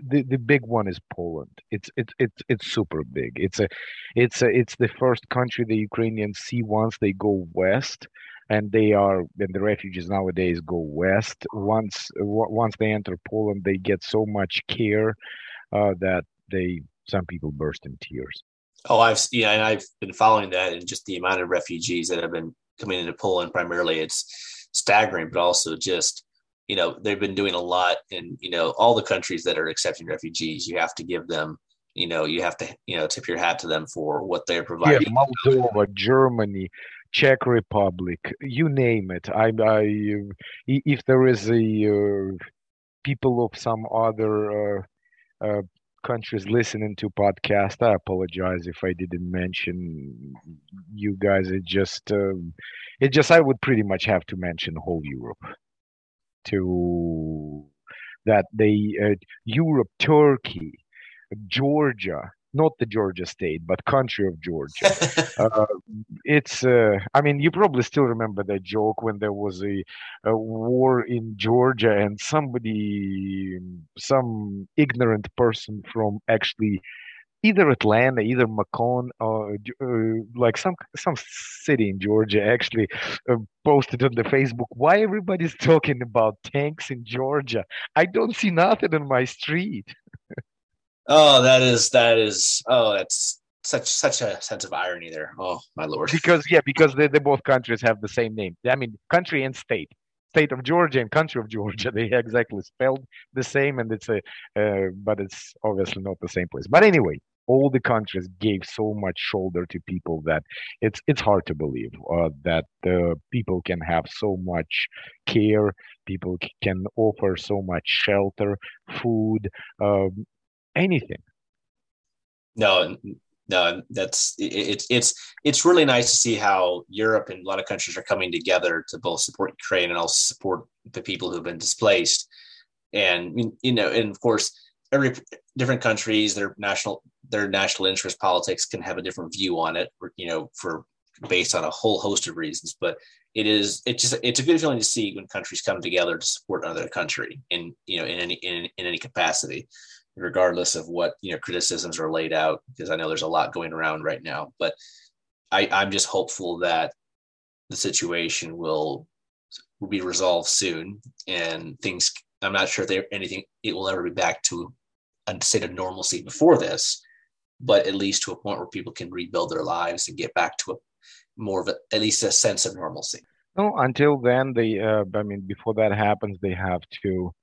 S2: The the big one is Poland. It's it's it's it's super big. It's a it's a, it's the first country the Ukrainians see once they go west and they are and the refugees nowadays go west. Once once they enter poland they get so much care uh, that they some people burst in tears.
S1: Oh i've yeah and i've been following that and just the amount of refugees that have been coming into poland primarily it's staggering but also just you know they've been doing a lot in you know all the countries that are accepting refugees. You have to give them you know you have to you know tip your hat to them for what they're providing.
S2: Yeah, moldova germany Czech Republic, you name it. I, I if there is a uh, people of some other uh, uh, countries listening to podcast, I apologize if I didn't mention you guys. It just, um, it just, I would pretty much have to mention whole Europe to that they uh, Europe, Turkey, Georgia, not the Georgia state, but country of Georgia. <laughs> uh, it's, uh, I mean, you probably still remember that joke when there was a, a, war in Georgia and somebody, some ignorant person from actually either Atlanta, either Macon, or uh, like some some city in Georgia actually uh, posted on the Facebook why everybody's talking about tanks in Georgia. I don't see nothing on my street.
S1: Oh, that is that is oh, that's such such a sense of irony there. Oh my lord.
S2: Because yeah, because they, they both countries have the same name. I mean, country and state. State of Georgia and country of Georgia. <laughs> They exactly spelled the same, and it's a, uh, but it's obviously not the same place. But anyway, all the countries gave so much shoulder to people that it's it's hard to believe uh, that uh, people can have so much care people can offer so much shelter food um, anything.
S1: No, no, that's it's it's it's really nice to see how Europe and a lot of countries are coming together to both support Ukraine and also support the people who've been displaced. And you know, and of course, every different countries, their national their national interest politics can have a different view on it. You know, for based on a whole host of reasons. But it is it's just it's a good feeling to see when countries come together to support another country in you know in any in, in any capacity regardless of what you know criticisms are laid out because i know there's a lot going around right now but i i'm just hopeful that the situation will will be resolved soon, and things. I'm not sure if there anything it will ever be back to a state of normalcy before this, but at least to a point where people can rebuild their lives and get back to a more of a, at least a sense of normalcy.
S2: No, until then, they. Uh, I mean, before that happens, they have to.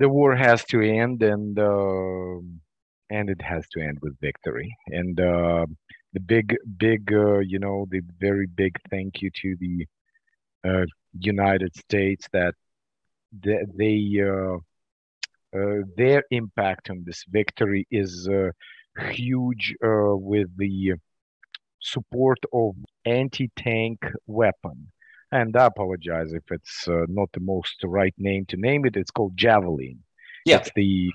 S2: The war has to end, and uh, and it has to end with victory. And uh, the big, big, uh, you know, the very big thank you to the uh, United States that they, they uh, uh, their impact on this victory is uh, huge with the support of anti-tank weapon. And I apologize if it's not the most right name to name it. It's called Javelin.
S1: Yeah.
S2: It's the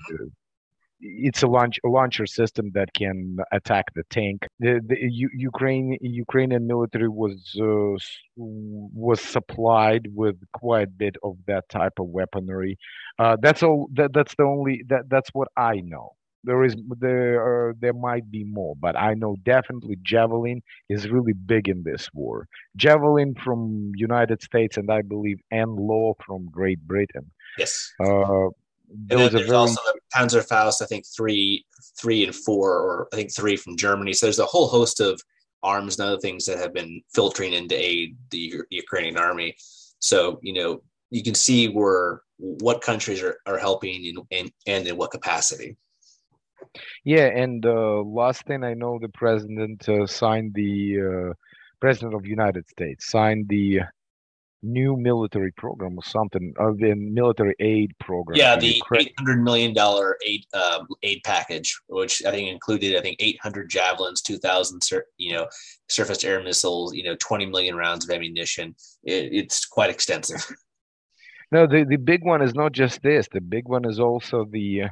S2: it's a launch a launcher system that can attack the tank. The, the U- Ukraine Ukrainian military was uh, was supplied with quite a bit of that type of weaponry. Uh, that's all. That, that's the only. That that's what I know. There is there there might be more, but I know definitely Javelin is really big in this war. Javelin from United States and I believe and law from Great Britain.
S1: Yes.
S2: Uh,
S1: and there's very... also the Panzerfaust, I think three, three and four, or I think three from Germany. So there's a whole host of arms and other things that have been filtering into aid the Ukrainian army. So you know you can see where what countries are, are helping in, in, and in what capacity.
S2: Yeah, and uh, last thing I know, the president uh, signed the uh, president of the United States signed the new military program or something of the military aid program.
S1: Yeah, the eight hundred million dollar aid um, aid package, which I think included I think eight hundred javelins, two thousand you know surface air missiles, you know twenty million rounds of ammunition. It, it's quite extensive.
S2: No, the the big one is not just this. The big one is also the uh,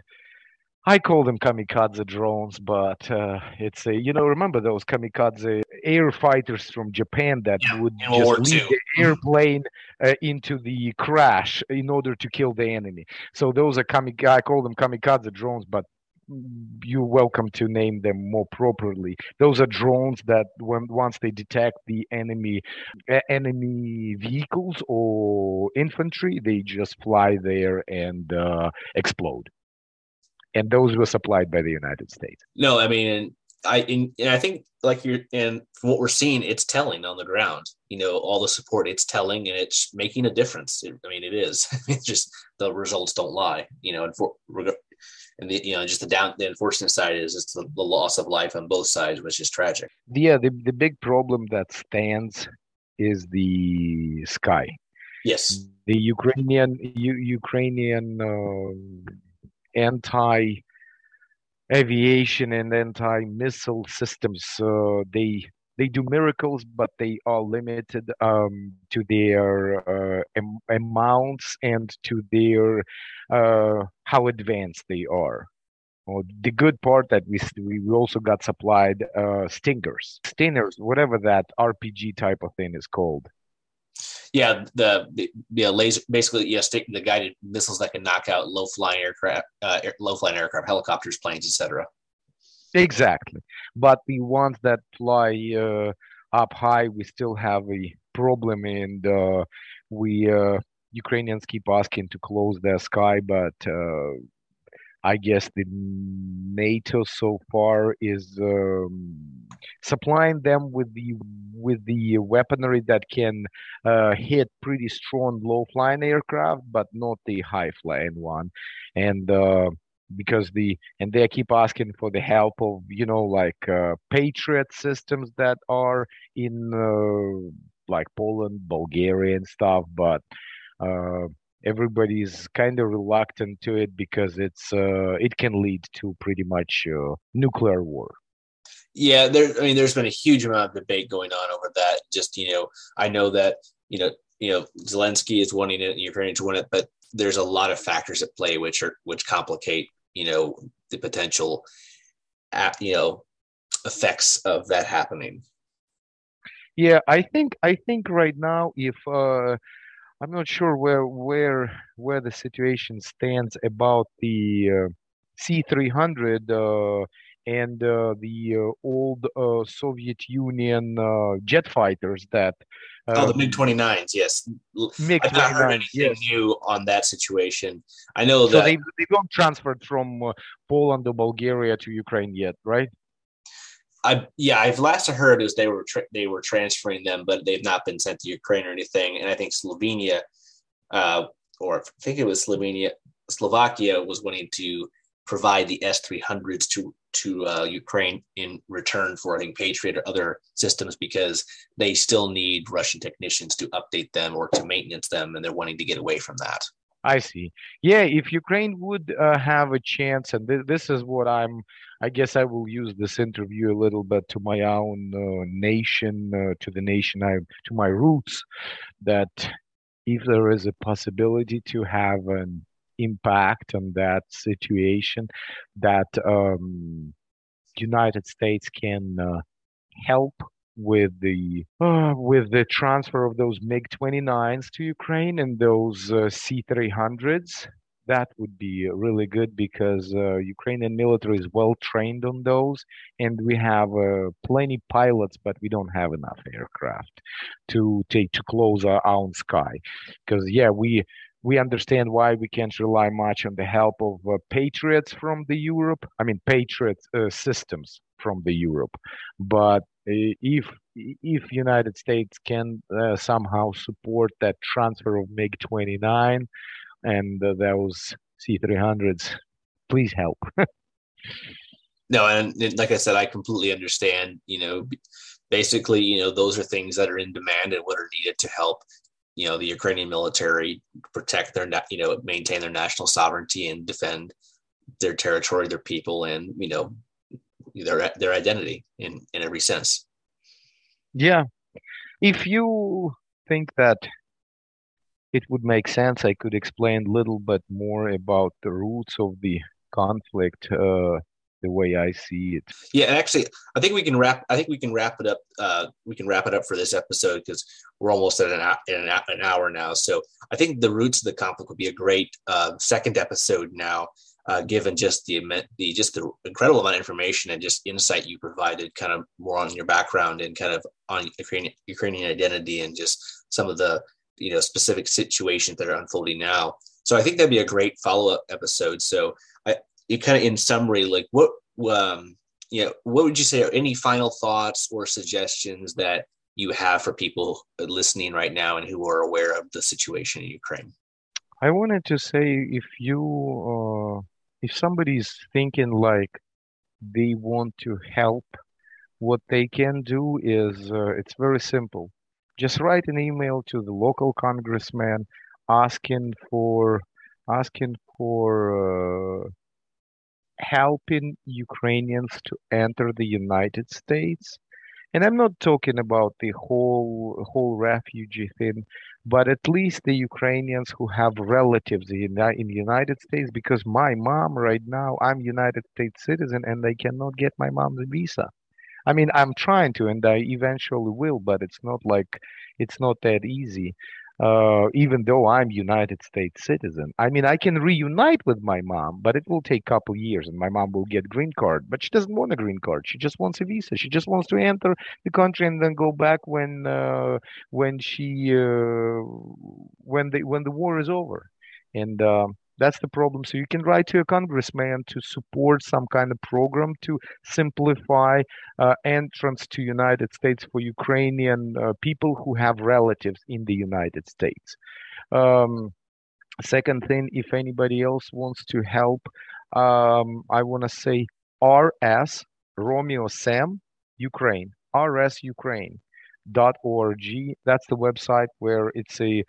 S2: I call them kamikaze drones, but uh, it's a you know remember those kamikaze air fighters from Japan that
S1: yeah,
S2: would just lead the airplane uh, into the crash in order to kill the enemy. So those are kamikaze. I call them kamikaze drones, but you're welcome to name them more properly. Those are drones that when once they detect the enemy uh, enemy vehicles or infantry, they just fly there and uh, explode and those were supplied by the United States.
S1: No, I mean, I and I think like you're and from what we're seeing, it's telling on the ground. You know, all the support, it's telling, and it's making a difference. It, I mean, it is. <laughs> it's just the results don't lie. You know, and for and the you know just the down the unfortunate side is it's the, the loss of life on both sides, which is tragic.
S2: Yeah, the the big problem that stands is the sky.
S1: Yes,
S2: the Ukrainian U, Ukrainian. Uh, anti aviation and anti missile systems. Uh, they they do miracles, but they are limited um, to their uh, am- amounts and to their uh, how advanced they are. Well, the good part that we we also got supplied uh, stingers, stingers, whatever that RPG type of thing is called
S1: yeah, the, the yeah laser basically yeah stick the guided missiles that can knock out low flying aircraft, uh, low flying aircraft, helicopters, planes, etc.
S2: Exactly, but the ones that fly uh, up high, we still have a problem, and uh, we uh, Ukrainians keep asking to close their sky, but uh, I guess the NATO so far is um, supplying them with the with the weaponry that can uh, hit pretty strong low flying aircraft, but not the high flying one, and uh, because the and they keep asking for the help of you know like uh, Patriot systems that are in uh, like Poland, Bulgaria, and stuff, but uh, everybody's kind of reluctant to it because it's uh, it can lead to pretty much uh, nuclear war.
S1: Yeah, there. I mean, there's been a huge amount of debate going on over that. Just you know, I know that you know, you know, Zelensky is wanting it, Ukraine to win it, but there's a lot of factors at play which are which complicate you know the potential, you know, effects of that happening.
S2: Yeah, I think I think right now if. Uh, I'm not sure where where where the situation stands about the uh, C300 uh, and uh, the uh, old uh, Soviet Union uh, jet fighters that
S1: oh, the MiG 29s, yes. MiG 29s. I heard anything yes. new on that situation. I know so that
S2: they they don't transferred from uh, Poland or Bulgaria to Ukraine yet, right?
S1: I yeah, I've last heard is they were tra- they were transferring them, but they've not been sent to Ukraine or anything. And I think Slovenia, uh, or I think it was Slovenia, Slovakia was wanting to provide the S three hundreds to to uh, Ukraine in return for I think Patriot or other systems because they still need Russian technicians to update them or to maintenance them, and they're wanting to get away from that.
S2: I see. Yeah, if Ukraine would uh, have a chance, and th- this is what I'm, I guess I will use this interview a little bit to my own uh, nation, uh, to the nation I, to my roots, that if there is a possibility to have an impact on that situation that um, United States can uh, help with the uh, with the transfer of those MiG 29s to Ukraine and those uh, C300s. That would be really good because uh, Ukrainian military is well trained on those, and we have uh, plenty pilots, but we don't have enough aircraft to take to close our own sky. Because yeah, we we understand why we can't rely much on the help of uh, patriots from the Europe. I mean, patriot uh, systems from the Europe. But if if United States can uh, somehow support that transfer of MiG 29 and uh, those C300s, please help. <laughs>
S1: no, and like I said, I completely understand. You know, basically, you know, those are things that are in demand and what are needed to help you know the Ukrainian military protect their you know maintain their national sovereignty and defend their territory, their people, and you know their their identity in in every sense.
S2: Yeah, if you think that it would make sense, I could explain a little bit more about the roots of the conflict. Uh, the way I see it.
S1: Yeah, actually, I think we can wrap. I think we can wrap it up. Uh, we can wrap it up for this episode because we're almost at an, an, an hour now. So I think the roots of the conflict would be a great uh, second episode now. Uh, given just the the just the incredible amount of information and just insight you provided, kind of more on your background and kind of on Ukrainian Ukrainian identity and just some of the you know specific situations that are unfolding now. So I think that'd be a great follow up episode. So I, you kind of in summary, like what um, you know, what would you say any final thoughts or suggestions that you have for people listening right now and who are aware of the situation in Ukraine?
S2: I wanted to say if you uh, if somebody's thinking like they want to help, what they can do is uh, it's very simple. Just write an email to the local congressman asking for asking for uh, helping Ukrainians to enter the United States. And I'm not talking about the whole whole refugee thing, but at least the Ukrainians who have relatives in, in the United States. Because my mom right now, I'm United States citizen, and they cannot get my mom's visa. I mean, I'm trying to, and I eventually will, but it's not like it's not that easy uh, even though I'm United States citizen. I mean, I can reunite with my mom, but it will take couple years, and my mom will get green card. But she doesn't want a green card. She just wants a visa. She just wants to enter the country and then go back when uh, when she uh, when the when the war is over. And um, that's the problem. So you can write to a congressman to support some kind of program to simplify uh, entrance to United States for Ukrainian uh, people who have relatives in the United States. Um, second thing, if anybody else wants to help, um, I want to say RS Romeo Sam Ukraine RS Ukraine dot org. That's the website where it's a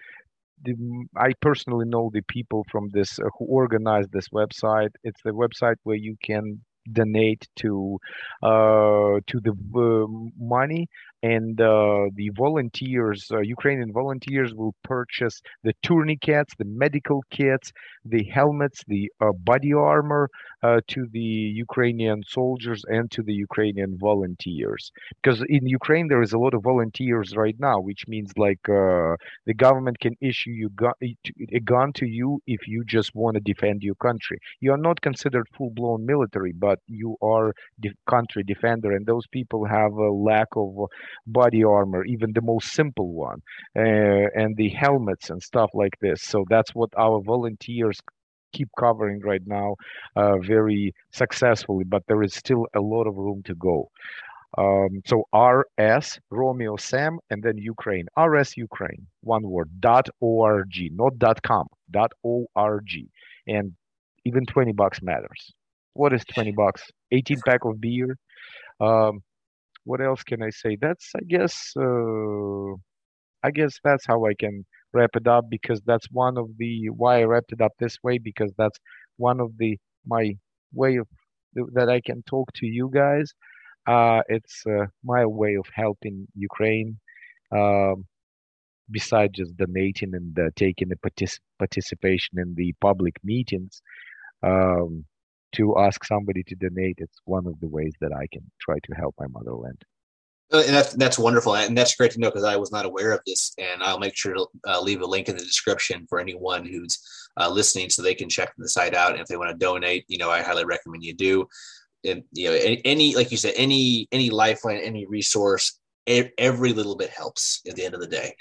S2: the, I personally know the people from this uh, who organized this website. It's the website where you can donate to uh, to the uh, money and uh, the volunteers uh, ukrainian volunteers will purchase the tourniquets the medical kits the helmets the uh, body armor uh, to the Ukrainian soldiers and to the Ukrainian volunteers. Because in Ukraine, there is a lot of volunteers right now, which means like uh, the government can issue you a gun to you if you just want to defend your country. You are not considered full blown military, but you are the country defender, and those people have a lack of body armor, even the most simple one, uh, and the helmets and stuff like this. So that's what our volunteers keep covering right now uh, very successfully, but there is still a lot of room to go. Um, so RS Romeo Sam and then Ukraine RS Ukraine one word dot org not dot com dot org and even 20 bucks matters. What is 20 bucks? 18 pack of beer. Um, what else can I say? That's I guess uh, I guess that's how I can wrap it up because that's one of the why I wrapped it up this way because that's one of the my way of that I can talk to you guys. Uh, it's uh, my way of helping Ukraine. Um, besides just donating and uh, taking the partic- participation in the public meetings, um, to ask somebody to donate, it's one of the ways that I can try to help my motherland.
S1: Uh, and that's that's wonderful, and that's great to know because I was not aware of this. And I'll make sure to uh, leave a link in the description for anyone who's uh, listening, so they can check the site out. And if they want to donate, you know, I highly recommend you do. And you know, any like you said, any any lifeline, any resource, every little bit helps at the end of the day.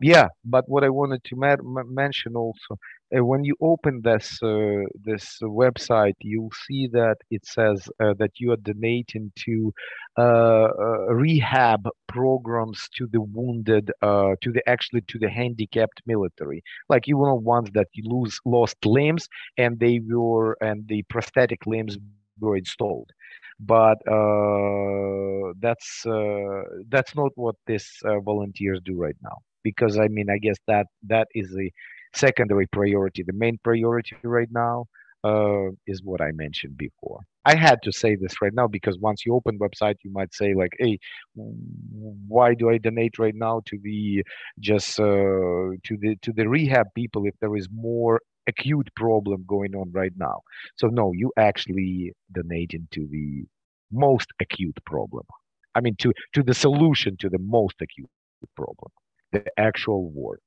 S2: Yeah, but what I wanted to ma- mention also when you open this uh, this website, you'll see that it says uh, that you are donating to uh, uh, rehab programs to the wounded, uh, to the actually to the handicapped military. Like you know ones that you lose lost limbs and they were and the prosthetic limbs were installed but uh, that's uh, that's not what these uh, volunteers do right now because i mean i guess that that is a secondary priority. The main priority right now uh, is what I mentioned before. I had to say this right now because once you open website, you might say like, "Hey, why do I donate right now to the just uh, to the to the rehab people if there is more acute problem going on right now?" So no, you actually donate into the most acute problem. I mean, to to the solution to the most acute problem, the actual war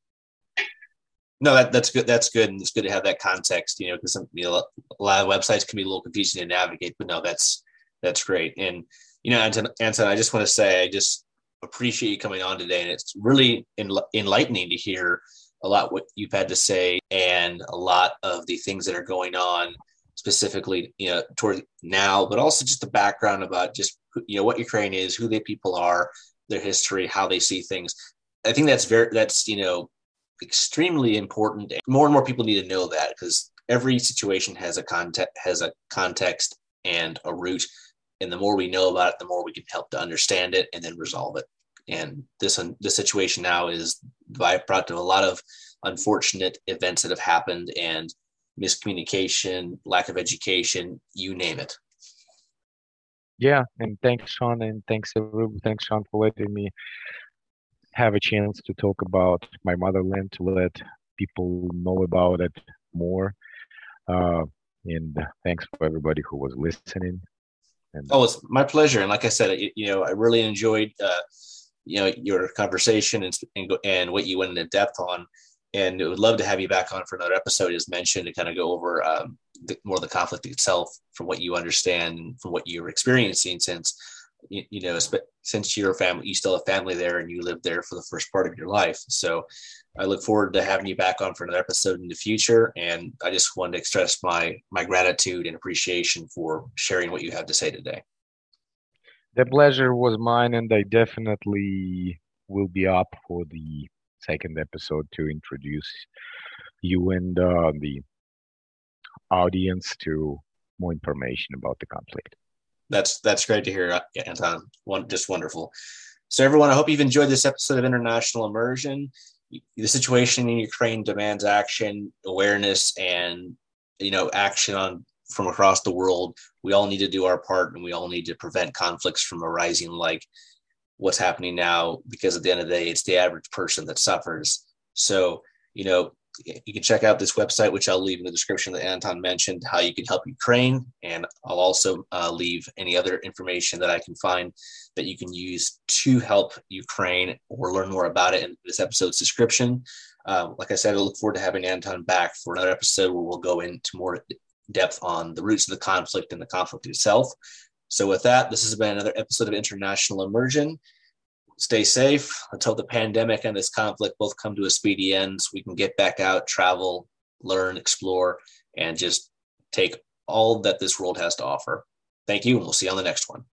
S1: no, that, that's good. That's good, and it's good to have that context. You know, because you know, a lot of websites can be a little confusing to navigate. But no, that's that's great. And you know, Anton, Anton, I just want to say, I just appreciate you coming on today, and it's really enlightening to hear a lot what you've had to say and a lot of the things that are going on specifically you know toward now but also just the background about just you know what ukraine is who the people are their history how they see things i think that's very that's you know extremely important. More and more people need to know that because every situation has a context has a context and a root. And the more we know about it, the more we can help to understand it and then resolve it. And this this situation now is the byproduct of a lot of unfortunate events that have happened and miscommunication, lack of education, you name it.
S2: Yeah, and thanks, Sean, and thanks everyone. Thanks, Sean, for letting me have a chance to talk about my motherland, to let people know about it more. Uh, and thanks for everybody who was listening.
S1: And oh, it's my pleasure. And like I said, you know, I really enjoyed, uh, you know, your conversation and, and, and what you went into depth on. And would love to have you back on for another episode, as mentioned, to kind of go over um, the, more of the conflict itself from what you understand, from what you're experiencing since you, you know, since you're a family, you still have family there and you lived there for the first part of your life. So I look forward to having you back on for another episode in the future. And I just wanted to express my, my gratitude and appreciation for sharing what you have to say today.
S2: The pleasure was mine, and I definitely will be up for the second episode to introduce you and uh, the audience to more information about the conflict
S1: that's that's great to hear, uh, Anton. One, just wonderful. So, everyone, I hope you've enjoyed this episode of International Immersion. The situation in Ukraine demands action, awareness, and you know, action on from across the world. We all need to do our part, and we all need to prevent conflicts from arising, like what's happening now. Because at the end of the day, it's the average person that suffers. So, you know, you can check out this website, which I'll leave in the description that Anton mentioned, how you can help Ukraine. And I'll also uh, leave any other information that I can find that you can use to help Ukraine or learn more about it in this episode's description. Uh, like I said, I look forward to having Anton back for another episode where we'll go into more depth on the roots of the conflict and the conflict itself. So, with that, this has been another episode of International Immersion stay safe. Hope the pandemic and this conflict both come to a speedy end so we can get back out, travel, learn, explore, and just take all that this world has to offer. Thank you, and we'll see you on the next one.